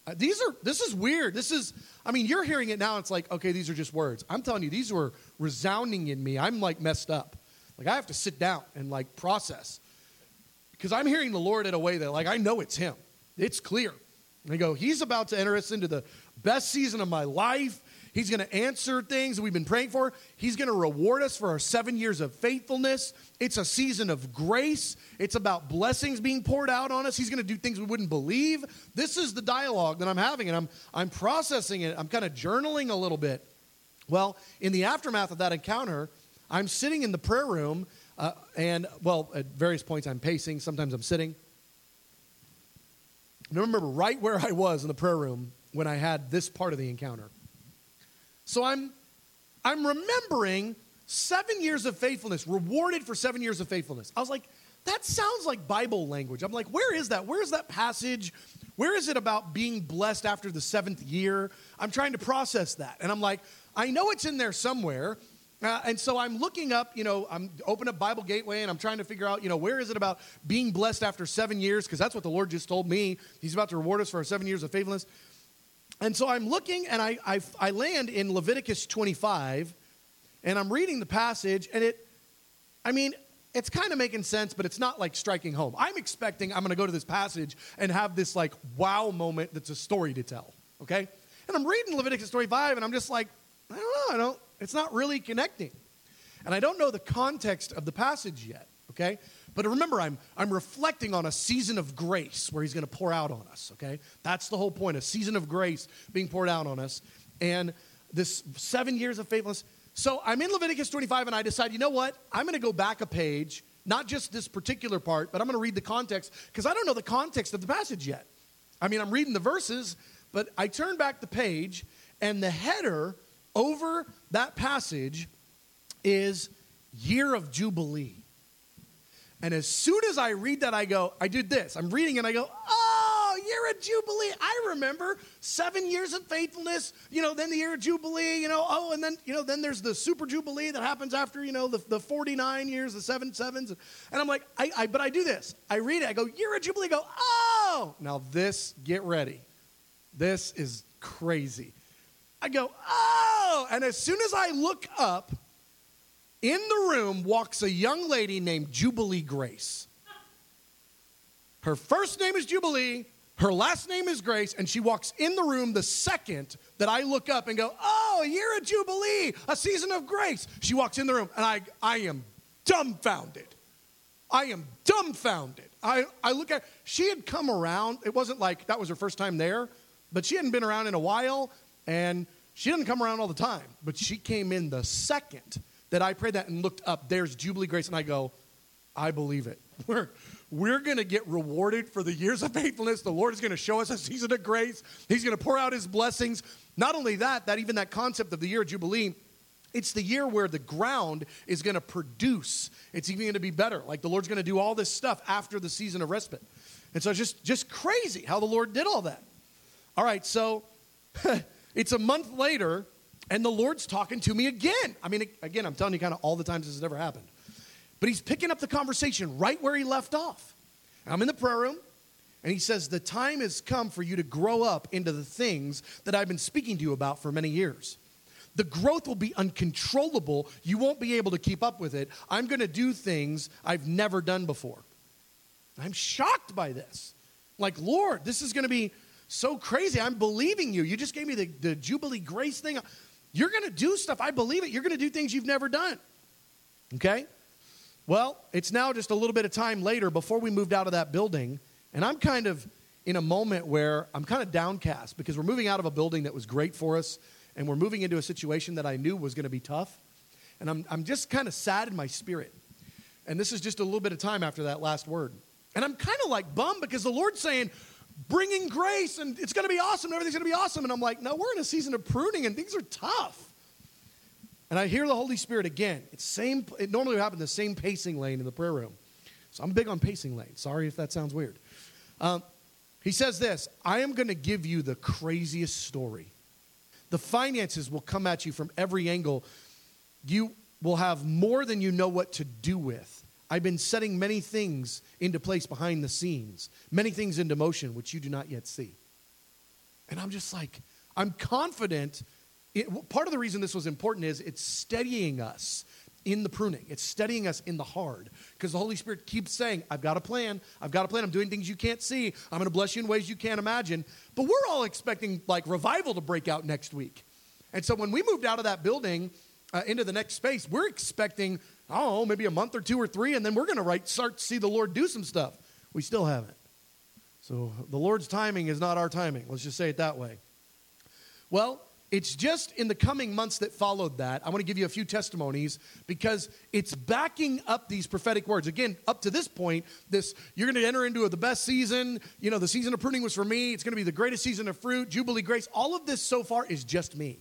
S2: uh, these are this is weird. This is I mean, you're hearing it now it's like, okay, these are just words. I'm telling you these were resounding in me. I'm like messed up. Like I have to sit down and like process because I'm hearing the Lord in a way that, like, I know it's Him. It's clear. And I go, He's about to enter us into the best season of my life. He's going to answer things we've been praying for. He's going to reward us for our seven years of faithfulness. It's a season of grace. It's about blessings being poured out on us. He's going to do things we wouldn't believe. This is the dialogue that I'm having, and I'm, I'm processing it. I'm kind of journaling a little bit. Well, in the aftermath of that encounter, I'm sitting in the prayer room uh, and, well, at various points I'm pacing, sometimes I'm sitting. And I remember right where I was in the prayer room when I had this part of the encounter. So I'm, I'm remembering seven years of faithfulness, rewarded for seven years of faithfulness. I was like, that sounds like Bible language. I'm like, where is that? Where is that passage? Where is it about being blessed after the seventh year? I'm trying to process that. And I'm like, I know it's in there somewhere. Uh, and so I'm looking up, you know, I'm open up Bible Gateway and I'm trying to figure out, you know, where is it about being blessed after seven years? Because that's what the Lord just told me. He's about to reward us for our seven years of faithfulness. And so I'm looking and I, I, I land in Leviticus 25 and I'm reading the passage and it, I mean, it's kind of making sense, but it's not like striking home. I'm expecting I'm going to go to this passage and have this like wow moment that's a story to tell, okay? And I'm reading Leviticus 25 and I'm just like, I don't know, I don't, it's not really connecting. And I don't know the context of the passage yet, okay? But remember, I'm, I'm reflecting on a season of grace where he's going to pour out on us, okay? That's the whole point, a season of grace being poured out on us. And this seven years of faithfulness. So I'm in Leviticus 25 and I decide, you know what? I'm going to go back a page, not just this particular part, but I'm going to read the context because I don't know the context of the passage yet. I mean, I'm reading the verses, but I turn back the page and the header over that passage is year of Jubilee. And as soon as I read that, I go, I did this. I'm reading and I go, oh, year of Jubilee. I remember seven years of faithfulness, you know, then the year of Jubilee, you know, oh, and then, you know, then there's the super Jubilee that happens after, you know, the, the 49 years, the seven sevens. And I'm like, I, I, but I do this. I read it. I go, year of Jubilee. I go, oh, now this, get ready. This is crazy. I go, oh, and as soon as I look up, in the room walks a young lady named Jubilee Grace. Her first name is Jubilee, her last name is Grace, and she walks in the room the second that I look up and go, Oh, you're a Jubilee, a season of grace. She walks in the room, and I, I am dumbfounded. I am dumbfounded. I, I look at, she had come around. It wasn't like that was her first time there, but she hadn't been around in a while, and she didn't come around all the time. But she came in the second that I prayed that and looked up, there's Jubilee Grace, and I go, I believe it. We're, we're going to get rewarded for the years of faithfulness. The Lord is going to show us a season of grace. He's going to pour out his blessings. Not only that, that even that concept of the year of Jubilee, it's the year where the ground is going to produce. It's even going to be better. Like the Lord's going to do all this stuff after the season of respite. And so it's just, just crazy how the Lord did all that. All right, so it's a month later, and the Lord's talking to me again. I mean, again, I'm telling you kind of all the times this has ever happened. But he's picking up the conversation right where he left off. I'm in the prayer room, and he says, The time has come for you to grow up into the things that I've been speaking to you about for many years. The growth will be uncontrollable. You won't be able to keep up with it. I'm going to do things I've never done before. I'm shocked by this. Like, Lord, this is going to be so crazy. I'm believing you. You just gave me the, the Jubilee Grace thing. You're going to do stuff. I believe it. You're going to do things you've never done. Okay? Well, it's now just a little bit of time later before we moved out of that building, and I'm kind of in a moment where I'm kind of downcast because we're moving out of a building that was great for us, and we're moving into a situation that I knew was going to be tough. And I'm, I'm just kind of sad in my spirit. And this is just a little bit of time after that last word. And I'm kind of like bummed because the Lord's saying, bringing grace and it's going to be awesome. Everything's going to be awesome. And I'm like, no, we're in a season of pruning and things are tough. And I hear the Holy Spirit again. It's same. It normally would happen the same pacing lane in the prayer room. So I'm big on pacing lane. Sorry if that sounds weird. Um, he says this I am going to give you the craziest story. The finances will come at you from every angle. You will have more than you know what to do with. I've been setting many things into place behind the scenes, many things into motion which you do not yet see. And I'm just like, I'm confident. It, part of the reason this was important is it's steadying us in the pruning. It's steadying us in the hard because the Holy Spirit keeps saying, I've got a plan. I've got a plan. I'm doing things you can't see. I'm going to bless you in ways you can't imagine. But we're all expecting like revival to break out next week. And so when we moved out of that building uh, into the next space, we're expecting I don't know, maybe a month or two or three, and then we're going to start to see the Lord do some stuff. We still haven't. So the Lord's timing is not our timing. Let's just say it that way. Well, it's just in the coming months that followed that. I want to give you a few testimonies because it's backing up these prophetic words. Again, up to this point, this you're going to enter into the best season. You know, the season of pruning was for me. It's going to be the greatest season of fruit, Jubilee grace. All of this so far is just me.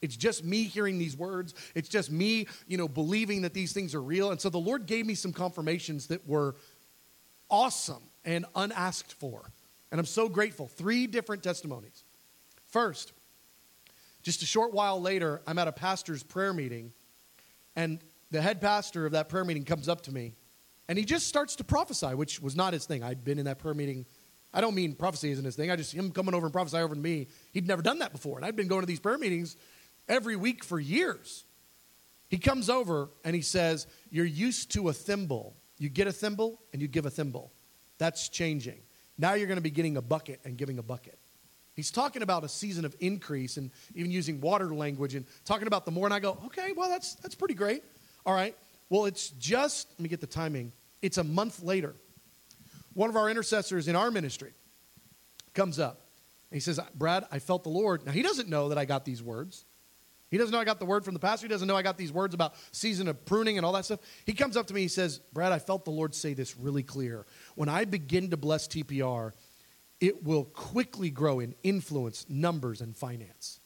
S2: It's just me hearing these words. It's just me, you know, believing that these things are real. And so the Lord gave me some confirmations that were awesome and unasked for. And I'm so grateful. Three different testimonies. First, just a short while later, I'm at a pastor's prayer meeting, And the head pastor of that prayer meeting comes up to me and he just starts to prophesy, which was not his thing. I'd been in that prayer meeting. I don't mean prophecy isn't his thing. I just, him coming over and prophesy over to me, he'd never done that before. And I'd been going to these prayer meetings every week for years. He comes over and he says, You're used to a thimble. You get a thimble and you give a thimble. That's changing. Now you're going to be getting a bucket and giving a bucket. He's talking about a season of increase and even using water language and talking about the more. And I go, okay, well, that's, that's pretty great. All right. Well, it's just, let me get the timing. It's a month later. One of our intercessors in our ministry comes up and he says, Brad, I felt the Lord. Now, he doesn't know that I got these words. He doesn't know I got the word from the pastor. He doesn't know I got these words about season of pruning and all that stuff. He comes up to me. He says, Brad, I felt the Lord say this really clear. When I begin to bless TPR, it will quickly grow in influence, numbers, and finance.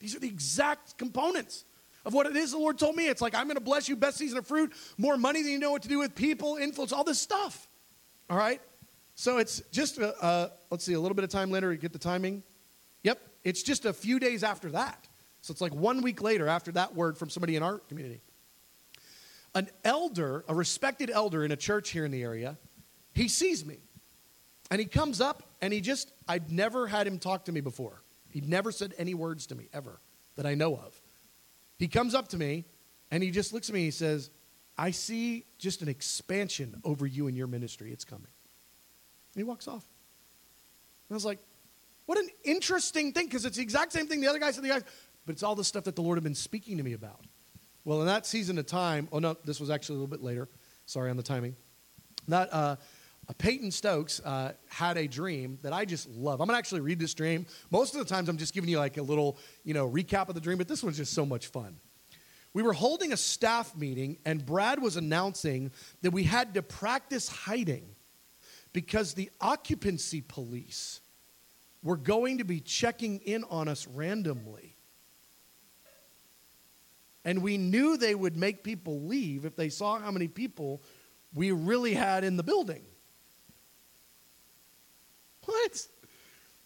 S2: These are the exact components of what it is the Lord told me. It's like, I'm going to bless you, best season of fruit, more money than you know what to do with, people, influence, all this stuff. All right? So it's just, a, uh, let's see, a little bit of time later, you get the timing. Yep, it's just a few days after that. So it's like one week later after that word from somebody in our community. An elder, a respected elder in a church here in the area, he sees me. And he comes up and he just, I'd never had him talk to me before. He'd never said any words to me ever that I know of. He comes up to me and he just looks at me and he says, I see just an expansion over you and your ministry. It's coming. And he walks off. And I was like, what an interesting thing, because it's the exact same thing the other guy said, the guy, but it's all the stuff that the Lord had been speaking to me about. Well, in that season of time, oh no, this was actually a little bit later. Sorry on the timing. That uh, uh, Peyton Stokes uh, had a dream that I just love. I'm gonna actually read this dream. Most of the times, I'm just giving you like a little, you know, recap of the dream, but this one's just so much fun. We were holding a staff meeting, and Brad was announcing that we had to practice hiding because the occupancy police were going to be checking in on us randomly. And we knew they would make people leave if they saw how many people we really had in the building. What?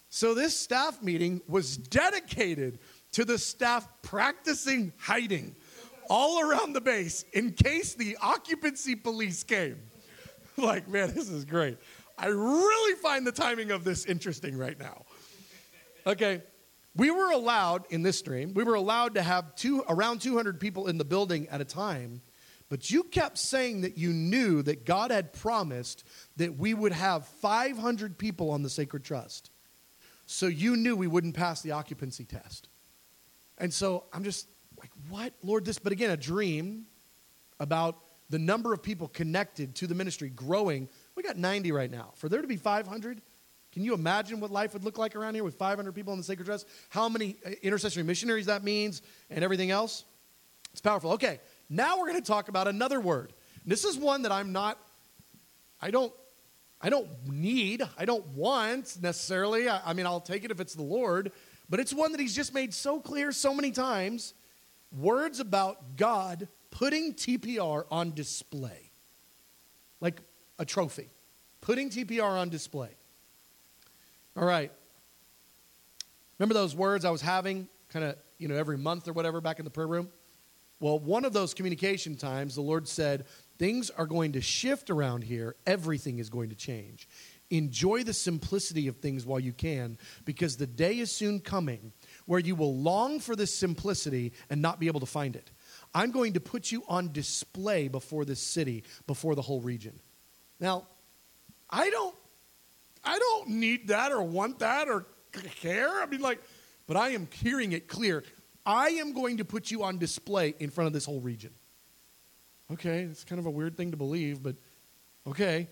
S2: So, this staff meeting was dedicated to the staff practicing hiding all around the base in case the occupancy police came. Like, man, this is great. I really find the timing of this interesting right now. Okay, we were allowed in this stream, we were allowed to have two, around 200 people in the building at a time, but you kept saying that you knew that God had promised that we would have 500 people on the sacred trust. So you knew we wouldn't pass the occupancy test. And so I'm just like, what, Lord, this, but again, a dream about the number of people connected to the ministry growing. We got 90 right now. For there to be 500, can you imagine what life would look like around here with 500 people in the sacred trust? How many uh, intercessory missionaries that means and everything else? It's powerful. Okay, now we're going to talk about another word. This is one that I'm not, I don't, I don't need, I don't want necessarily. I, I mean, I'll take it if it's the Lord, but it's one that He's just made so clear so many times. Words about God putting TPR on display, like a trophy, putting TPR on display. All right. Remember those words I was having kind of, you know, every month or whatever back in the prayer room? Well, one of those communication times, the Lord said, Things are going to shift around here. Everything is going to change. Enjoy the simplicity of things while you can, because the day is soon coming where you will long for this simplicity and not be able to find it. I'm going to put you on display before this city, before the whole region. Now, I don't I don't need that or want that or care. I mean, like, but I am hearing it clear. I am going to put you on display in front of this whole region. Okay, it's kind of a weird thing to believe, but okay.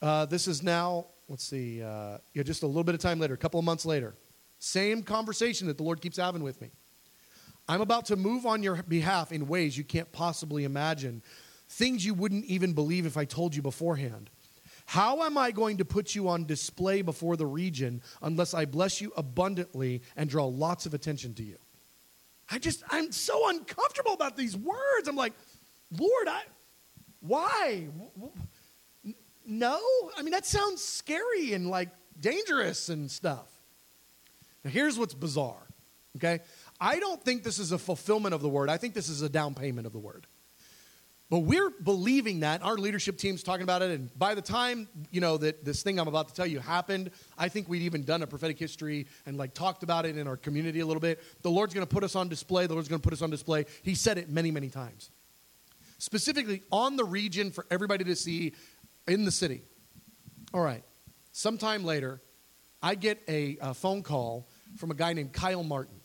S2: Uh, this is now, let's see, uh, yeah, just a little bit of time later, a couple of months later. Same conversation that the Lord keeps having with me. I'm about to move on your behalf in ways you can't possibly imagine, things you wouldn't even believe if I told you beforehand. How am I going to put you on display before the region unless I bless you abundantly and draw lots of attention to you? I just, I'm so uncomfortable about these words. I'm like, Lord, I, why? No? I mean, that sounds scary and like dangerous and stuff. Now, here's what's bizarre, okay? I don't think this is a fulfillment of the word. I think this is a down payment of the word. But we're believing that. Our leadership team's talking about it. And by the time, you know, that this thing I'm about to tell you happened, I think we'd even done a prophetic history and like talked about it in our community a little bit. The Lord's going to put us on display. The Lord's going to put us on display. He said it many, many times. Specifically on the region for everybody to see in the city. All right. Sometime later, I get a, a phone call from a guy named Kyle Martin.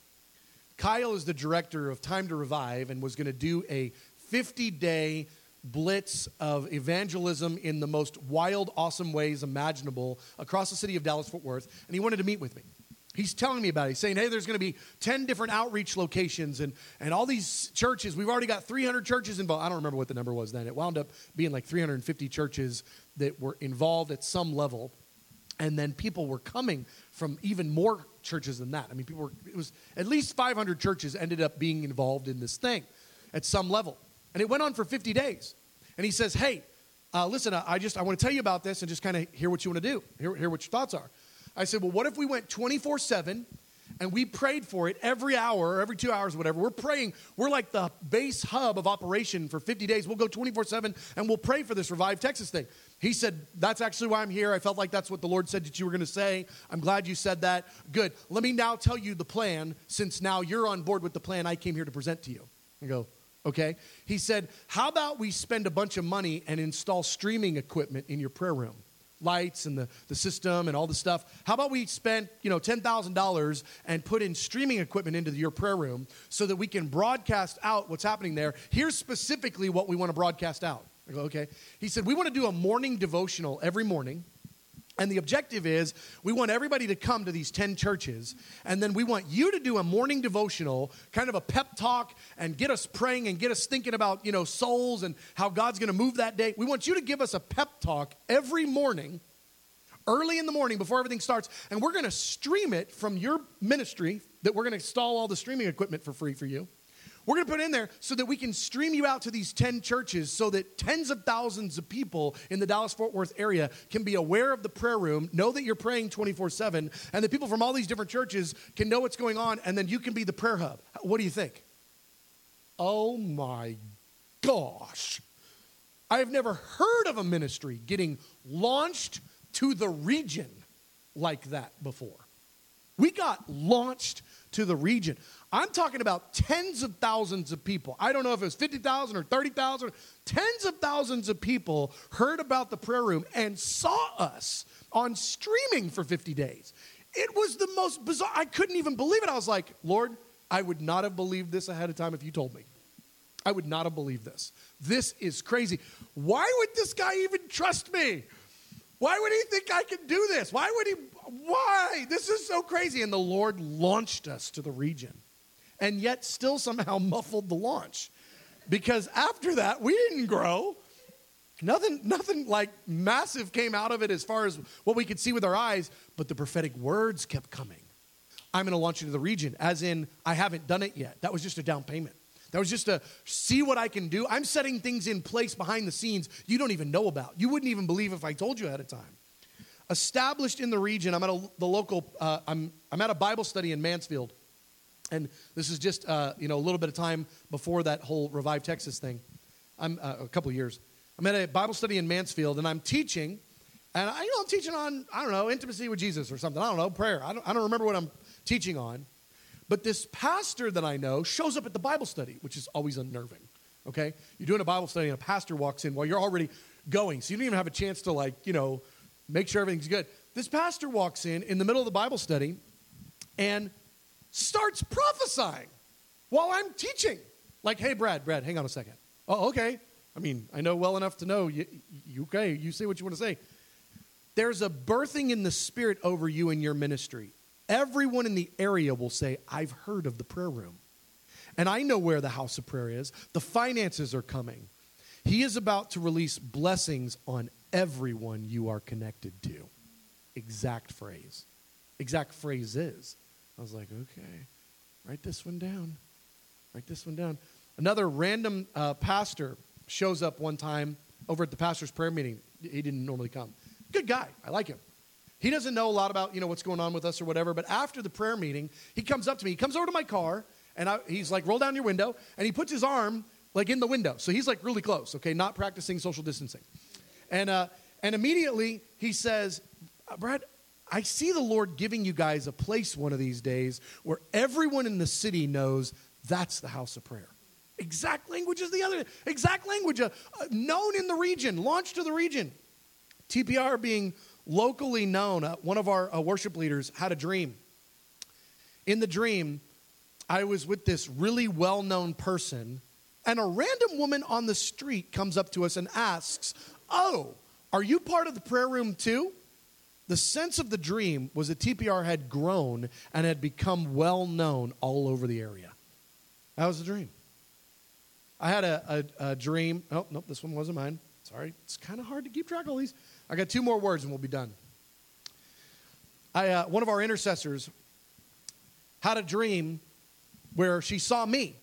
S2: Kyle is the director of Time to Revive and was going to do a 50 day blitz of evangelism in the most wild, awesome ways imaginable across the city of Dallas Fort Worth, and he wanted to meet with me. He's telling me about it. He's saying, hey, there's going to be 10 different outreach locations and, and all these churches. We've already got 300 churches involved. I don't remember what the number was then. It wound up being like 350 churches that were involved at some level. And then people were coming from even more churches than that. I mean, people were, it was at least 500 churches ended up being involved in this thing at some level. And it went on for 50 days. And he says, Hey, uh, listen, I just I want to tell you about this and just kind of hear what you want to do, hear, hear what your thoughts are. I said, Well, what if we went 24 7 and we prayed for it every hour or every two hours, whatever. We're praying. We're like the base hub of operation for 50 days. We'll go 24 7 and we'll pray for this Revive Texas thing. He said, That's actually why I'm here. I felt like that's what the Lord said that you were going to say. I'm glad you said that. Good. Let me now tell you the plan, since now you're on board with the plan I came here to present to you. I go, okay? He said, How about we spend a bunch of money and install streaming equipment in your prayer room? Lights and the, the system and all the stuff. How about we spend, you know, $10,000 and put in streaming equipment into your prayer room so that we can broadcast out what's happening there? Here's specifically what we want to broadcast out. I go, okay. He said, We want to do a morning devotional every morning and the objective is we want everybody to come to these 10 churches, and then we want you to do a morning devotional, kind of a pep talk, and get us praying and get us thinking about, you know, souls and how God's going to move that day. We want you to give us a pep talk every morning, early in the morning before everything starts, and we're going to stream it from your ministry that we're going to install all the streaming equipment for free for you. We're going to put in there so that we can stream you out to these 10 churches so that tens of thousands of people in the Dallas Fort Worth area can be aware of the prayer room, know that you're praying 24 7, and that people from all these different churches can know what's going on, and then you can be the prayer hub. What do you think? Oh my gosh. I've never heard of a ministry getting launched to the region like that before. We got launched to the region. I'm talking about tens of thousands of people. I don't know if it was 50,000 or 30,000. Tens of thousands of people heard about the prayer room and saw us on streaming for 50 days. It was the most bizarre. I couldn't even believe it. I was like, Lord, I would not have believed this ahead of time if you told me. I would not have believed this. This is crazy. Why would this guy even trust me? Why would he think I can do this? Why would he? Why? This is so crazy. And the Lord launched us to the region and yet still somehow muffled the launch. Because after that, we didn't grow. Nothing, nothing like massive came out of it as far as what we could see with our eyes, but the prophetic words kept coming. I'm going to launch you to the region, as in, I haven't done it yet. That was just a down payment. That was just to see what I can do. I'm setting things in place behind the scenes you don't even know about. You wouldn't even believe if I told you ahead of time. Established in the region, I'm at a, the local, uh, I'm, I'm at a Bible study in Mansfield. And this is just uh, you know a little bit of time before that whole Revive Texas thing. I'm uh, a couple years. I'm at a Bible study in Mansfield, and I'm teaching, and I, you know I'm teaching on I don't know intimacy with Jesus or something. I don't know prayer. I don't, I don't remember what I'm teaching on, but this pastor that I know shows up at the Bible study, which is always unnerving. Okay, you're doing a Bible study, and a pastor walks in while you're already going, so you don't even have a chance to like you know make sure everything's good. This pastor walks in in the middle of the Bible study, and starts prophesying while I'm teaching. Like, hey, Brad, Brad, hang on a second. Oh, okay. I mean, I know well enough to know you, okay, you say what you want to say. There's a birthing in the spirit over you in your ministry. Everyone in the area will say, I've heard of the prayer room. And I know where the house of prayer is. The finances are coming. He is about to release blessings on everyone you are connected to. Exact phrase. Exact phrase is. I was like, okay, write this one down. Write this one down. Another random uh, pastor shows up one time over at the pastor's prayer meeting. He didn't normally come. Good guy. I like him. He doesn't know a lot about, you know, what's going on with us or whatever, but after the prayer meeting, he comes up to me. He comes over to my car And I, he's like, roll down your window. And he puts his arm like in the window. So he's like really close, okay, not practicing social distancing. And, uh, and immediately he says, Brad, I see the Lord giving you guys a place one of these days where everyone in the city knows that's the house of prayer. Exact language is the other, exact language, uh, uh, known in the region, launched to the region. TPR being locally known, uh, one of our uh, worship leaders had a dream. In the dream, I was with this really well known person, and a random woman on the street comes up to us and asks, Oh, are you part of the prayer room too? The sense of the dream was that TPR had grown and had become well known all over the area. That was the dream. I had a, a, a dream. Oh, nope, this one wasn't mine. Sorry. It's kind of hard to keep track of all these. I got two more words and we'll be done. I, uh, one of our intercessors had a dream where she saw me.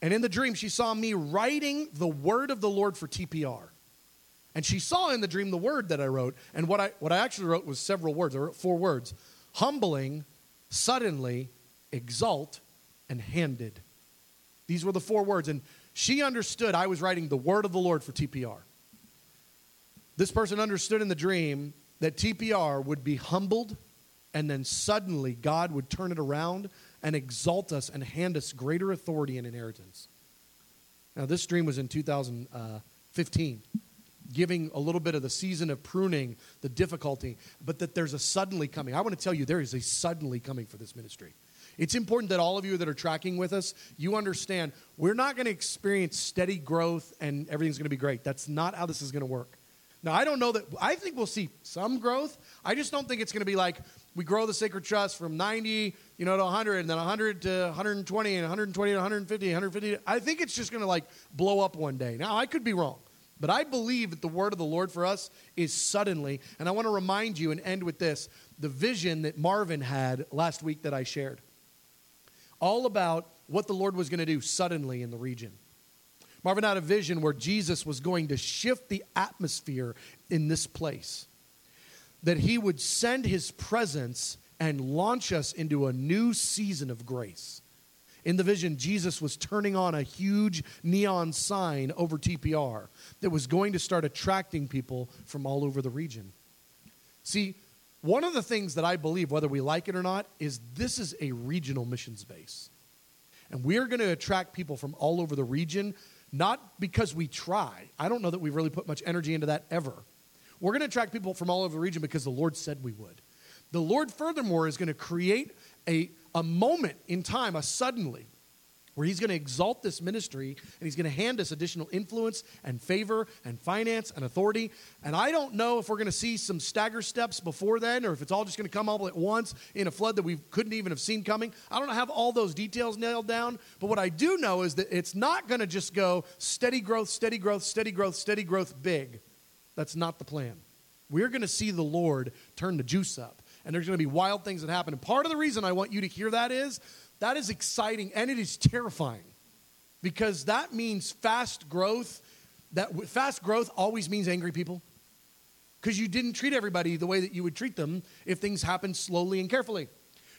S2: And in the dream, she saw me writing the word of the Lord for TPR. And she saw in the dream the word that I wrote. And what I, what I actually wrote was several words. I wrote four words humbling, suddenly, exalt, and handed. These were the four words. And she understood I was writing the word of the Lord for TPR. This person understood in the dream that TPR would be humbled, and then suddenly God would turn it around and exalt us and hand us greater authority and inheritance. Now, this dream was in 2015 giving a little bit of the season of pruning, the difficulty, but that there's a suddenly coming. I want to tell you, there is a suddenly coming for this ministry. It's important that all of you that are tracking with us, you understand we're not going to experience steady growth and everything's going to be great. That's not how this is going to work. Now, I don't know that, I think we'll see some growth. I just don't think it's going to be like we grow the Sacred Trust from 90, you know, to 100, and then 100 to 120, and 120 to 150, 150. I think it's just going to like blow up one day. Now, I could be wrong. But I believe that the word of the Lord for us is suddenly. And I want to remind you and end with this the vision that Marvin had last week that I shared. All about what the Lord was going to do suddenly in the region. Marvin had a vision where Jesus was going to shift the atmosphere in this place, that he would send his presence and launch us into a new season of grace. In the vision, Jesus was turning on a huge neon sign over TPR that was going to start attracting people from all over the region. See, one of the things that I believe, whether we like it or not, is this is a regional missions base. And we're going to attract people from all over the region, not because we try. I don't know that we've really put much energy into that ever. We're going to attract people from all over the region because the Lord said we would. The Lord, furthermore, is going to create a, a moment in time, a suddenly, where he's going to exalt this ministry and he's going to hand us additional influence and favor and finance and authority. And I don't know if we're going to see some stagger steps before then or if it's all just going to come all at once in a flood that we couldn't even have seen coming. I don't have all those details nailed down, but what I do know is that it's not going to just go steady growth, steady growth, steady growth, steady growth, big. That's not the plan. We're going to see the Lord turn the juice up and there's going to be wild things that happen. And part of the reason I want you to hear that is that is exciting and it is terrifying because that means fast growth. That fast growth always means angry people because you didn't treat everybody the way that you would treat them if things happened slowly and carefully.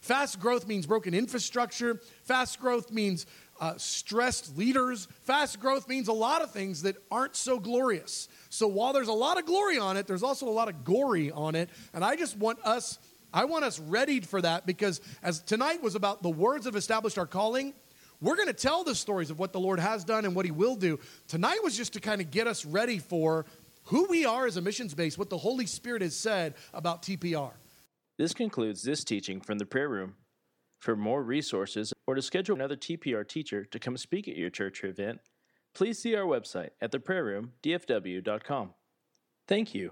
S2: Fast growth means broken infrastructure. Fast growth means uh, stressed leaders. Fast growth means a lot of things that aren't so glorious. So while there's a lot of glory on it, there's also a lot of gory on it. And I just want us I want us readied for that because as tonight was about the words have established our calling, we're going to tell the stories of what the Lord has done and what He will do. Tonight was just to kind of get us ready for who we are as a missions base, what the Holy Spirit has said about TPR.
S1: This concludes this teaching from the prayer room. For more resources or to schedule another TPR teacher to come speak at your church or event, please see our website at theprayerroomdfw.com. Thank you